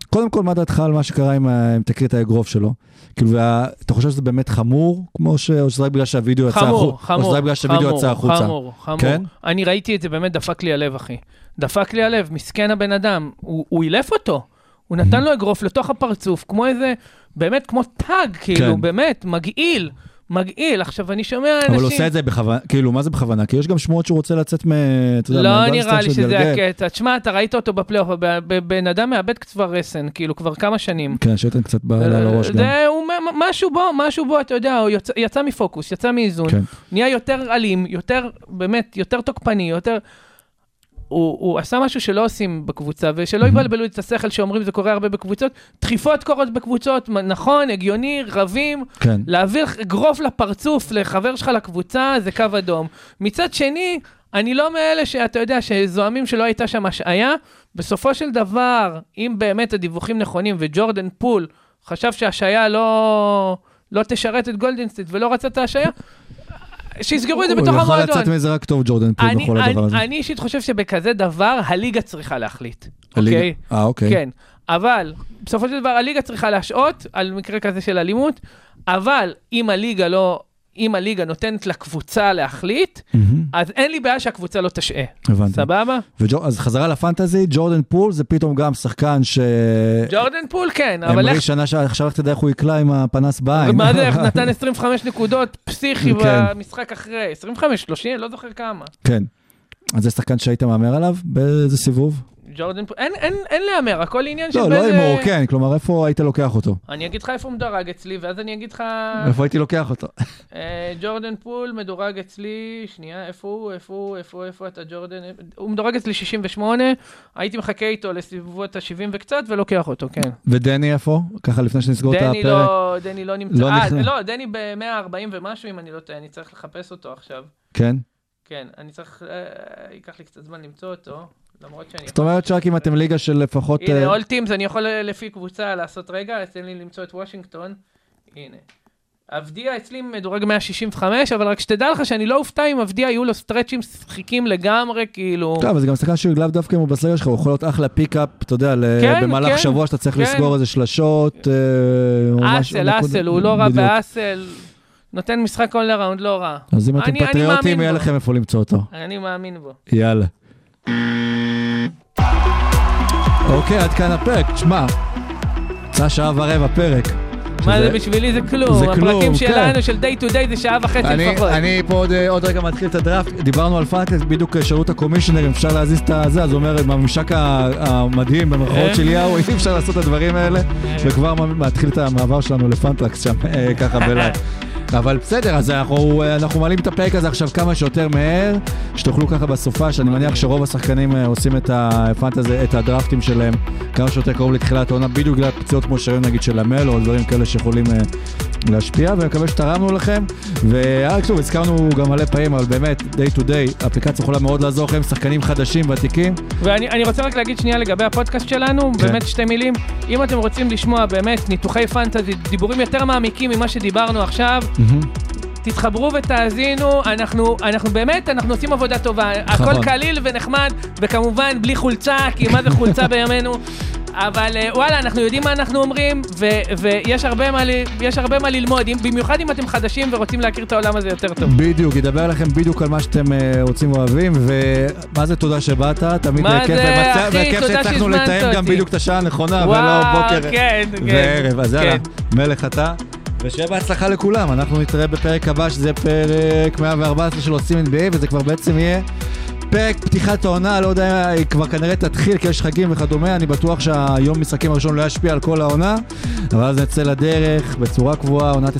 קודם כל, מה דעתך על מה שקרה עם, עם תקרית האגרוף שלו? כאילו, וה, אתה חושב שזה באמת חמור, כמו ש... או שזה רק בגלל שהווידאו יצא חמור, החוצה? חמור, בגלל שהווידאו חמור, יצא החוצה? חמור, חמור. כן? אני ראיתי את זה, באמת דפק לי הלב, אחי. דפק לי הלב, מסכן הבן אדם. הוא הוא אילף אותו. הוא נתן לו אגרוף לתוך הפרצוף, כמו איזה, באמת כמו טאג, כאילו, כן. באמת, מגעיל. מגעיל. עכשיו, אני שומע אנשים... אבל הוא עושה את זה בכוונה, כאילו, מה זה בכוונה? כי יש גם שמועות שהוא רוצה לצאת מ... אתה יודע, לא נראה לי שזה. הקטע. תשמע, אתה ראית אותו בפלייאוף, בן אדם מאבד כבר רסן, כאילו, כבר כמה שנים. כן, שייתן קצת בעלה על הראש גם. משהו בו, משהו בו, אתה יודע, הוא יצא, יצא מפוקוס, יצא מאיזון, כן. נהיה יותר אלים, יותר, באמת, יותר תוקפני, יותר... הוא, הוא עשה משהו שלא עושים בקבוצה, ושלא יבלבלו את השכל שאומרים זה קורה הרבה בקבוצות. דחיפות קורות בקבוצות, נכון, הגיוני, רבים. כן. להעביר אגרוף לפרצוף לחבר שלך לקבוצה זה קו אדום. מצד שני, אני לא מאלה שאתה יודע, שזועמים שלא הייתה שם השעיה. בסופו של דבר, אם באמת הדיווחים נכונים וג'ורדן פול חשב שהשעיה לא, לא תשרת את גולדנסטייט ולא רצה את ההשעיה, שיסגרו את זה בתוך הוא יכול המועדון. לצאת מזה רק טוב, ג'ורדן פול, בכל הדבר הזה. אני אישית חושב שבכזה דבר הליגה צריכה להחליט, הליגה- אוקיי? אה, אוקיי. כן, אבל בסופו של דבר הליגה צריכה להשעות על מקרה כזה של אלימות, אבל אם הליגה לא, אם הליגה נותנת לקבוצה להחליט, מהמם, אז אין לי בעיה שהקבוצה לא תשעה. הבנתי. סבבה? וג'ו- אז חזרה לפנטזי, ג'ורדן פול זה פתאום גם שחקן ש... ג'ורדן פול כן, אבל אמרי איך... שנה שעברה, עכשיו איך תדע איך הוא יקלע עם הפנס בעין. מה זה, [laughs] איך נתן 25 נקודות פסיכי כן. במשחק אחרי, 25, 30, לא זוכר כמה. כן. אז זה שחקן שהיית מהמר עליו? באיזה סיבוב? ג'ורדן פול, אין, אין, אין להמר, הכל עניין של לא, לא הימור, כן, כלומר, איפה היית לוקח אותו? אני אגיד לך איפה הוא מדורג אצלי, ואז אני אגיד לך... איפה הייתי לוקח אותו? אה, ג'ורדן פול מדורג אצלי, שנייה, איפה הוא, איפה הוא, איפה איפה אתה ג'ורדן? הוא מדורג אצלי 68, הייתי מחכה איתו לסביבות ה-70 וקצת ולוקח אותו, כן. ודני איפה? ככה לפני שנסגור את הפרק. לא, דני לא נמצא, לא אה, נכנס. לא, דני ב-140 ומשהו, אם אני לא טועה, אני צריך לחפש אותו עכשיו. כן? כן, אני צריך, אה, ייקח לי קצת זמן למצוא אותו, למרות שאני... זאת אומרת שרק אם אתם ליגה של לפחות... הנה, אה, all teams, אני יכול אה, לפי קבוצה לעשות רגע, אז תן לי למצוא את וושינגטון. הנה. אבדיה אצלי מדורג 165, אבל רק שתדע לך שאני לא אופתע אם אבדיה יהיו לו סטרצ'ים מצחיקים לגמרי, כאילו... טוב, אבל זה גם שחקן שהוא לאו דווקא אם הוא בסגל שלך, הוא יכול להיות אחלה pickup, אתה יודע, כן, במהלך כן, שבוע שאתה צריך כן. לסגור איזה שלשות. אה, אסל, אסל, הוא לא רע. באסל, נותן משחק all around, לא רע. אז אם אתם פטריוטים, יהיה. לכם איפה למצוא אותו. אני מאמין בו. יאללה. אוקיי, עד כאן הפרק. תשמע, יצא שעה ורבע פרק. מה זה בשבילי זה כלום, זה כלום, הפרקים כן. שלנו של day to day זה שעה וחצי לפחות. אני פה עוד, אה, עוד רגע מתחיל את הדראפט, דיברנו על פנטס, בדיוק אה, שירות ה commissioner, אם אפשר להזיז את הזה, אז הוא אומר, עם הממשק המדהים במרכאות אה? של יאו, [laughs] אי אפשר לעשות את הדברים האלה, וכבר מ- מתחיל את המעבר שלנו לפנטרקס שם, אה, ככה בלייב. [laughs] אבל בסדר, אז אנחנו, אנחנו מעלים את הפרק הזה עכשיו כמה שיותר מהר, שתוכלו ככה בסופה, שאני מניח שרוב השחקנים אה, עושים את הפנטזי, את הדראפטים שלהם כמה שיותר קרוב לתחילת העונה, בדיוק בגלל פציעות כמו שהיום נגיד של המל, או דברים כאלה שיכולים אה, להשפיע, ואני מקווה שתרמנו לכם. טוב, הזכרנו גם מלא פעמים, אבל באמת, day to day, אפליקציה יכולה מאוד לעזור לכם, שחקנים חדשים, ותיקים. ואני אני רוצה רק להגיד שנייה לגבי הפודקאסט שלנו, כן. באמת שתי מילים. אם אתם רוצים לשמוע באמת ניתוחי פנטזי, דיבורים יותר מעמיקים ממה שדיברנו עכשיו, תתחברו ותאזינו, אנחנו, אנחנו באמת, אנחנו עושים עבודה טובה. נכון. הכל קליל ונחמד, וכמובן בלי חולצה, כי מה זה חולצה בימינו? אבל אה, וואלה, אנחנו יודעים מה אנחנו אומרים, ו- ויש הרבה, מה הרבה מה ללמוד, אם, במיוחד אם אתם חדשים ורוצים להכיר את העולם הזה יותר טוב. בדיוק, ידבר לכם בדיוק על מה שאתם אה, רוצים ואוהבים, ומה זה תודה שבאת, תמיד אה, כיף, אחי, וכיף שהצלחנו לתאם גם אותי. בדיוק את השעה הנכונה, ולא בוקר כן, כן. וערב, אז יאללה, כן. מלך אתה. ושיהיה בהצלחה לכולם, אנחנו נתראה בפרק הבא, שזה פרק 114 של עושים NBA, וזה כבר בעצם יהיה פרק פתיחת העונה, לא יודע, היא כבר כנראה תתחיל, כי יש חגים וכדומה, אני בטוח שהיום משחקים הראשון לא ישפיע על כל העונה, אבל אז נצא לדרך בצורה קבועה, עונת 22-23,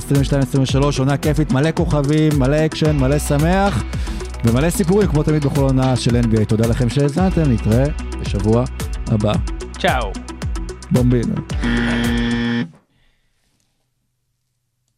עונה כיפית, מלא כוכבים, מלא אקשן, מלא שמח, ומלא סיפורים, כמו תמיד בכל עונה של NBA. תודה לכם שהאזנתם, נתראה בשבוע הבא. צ'או. בומבינו.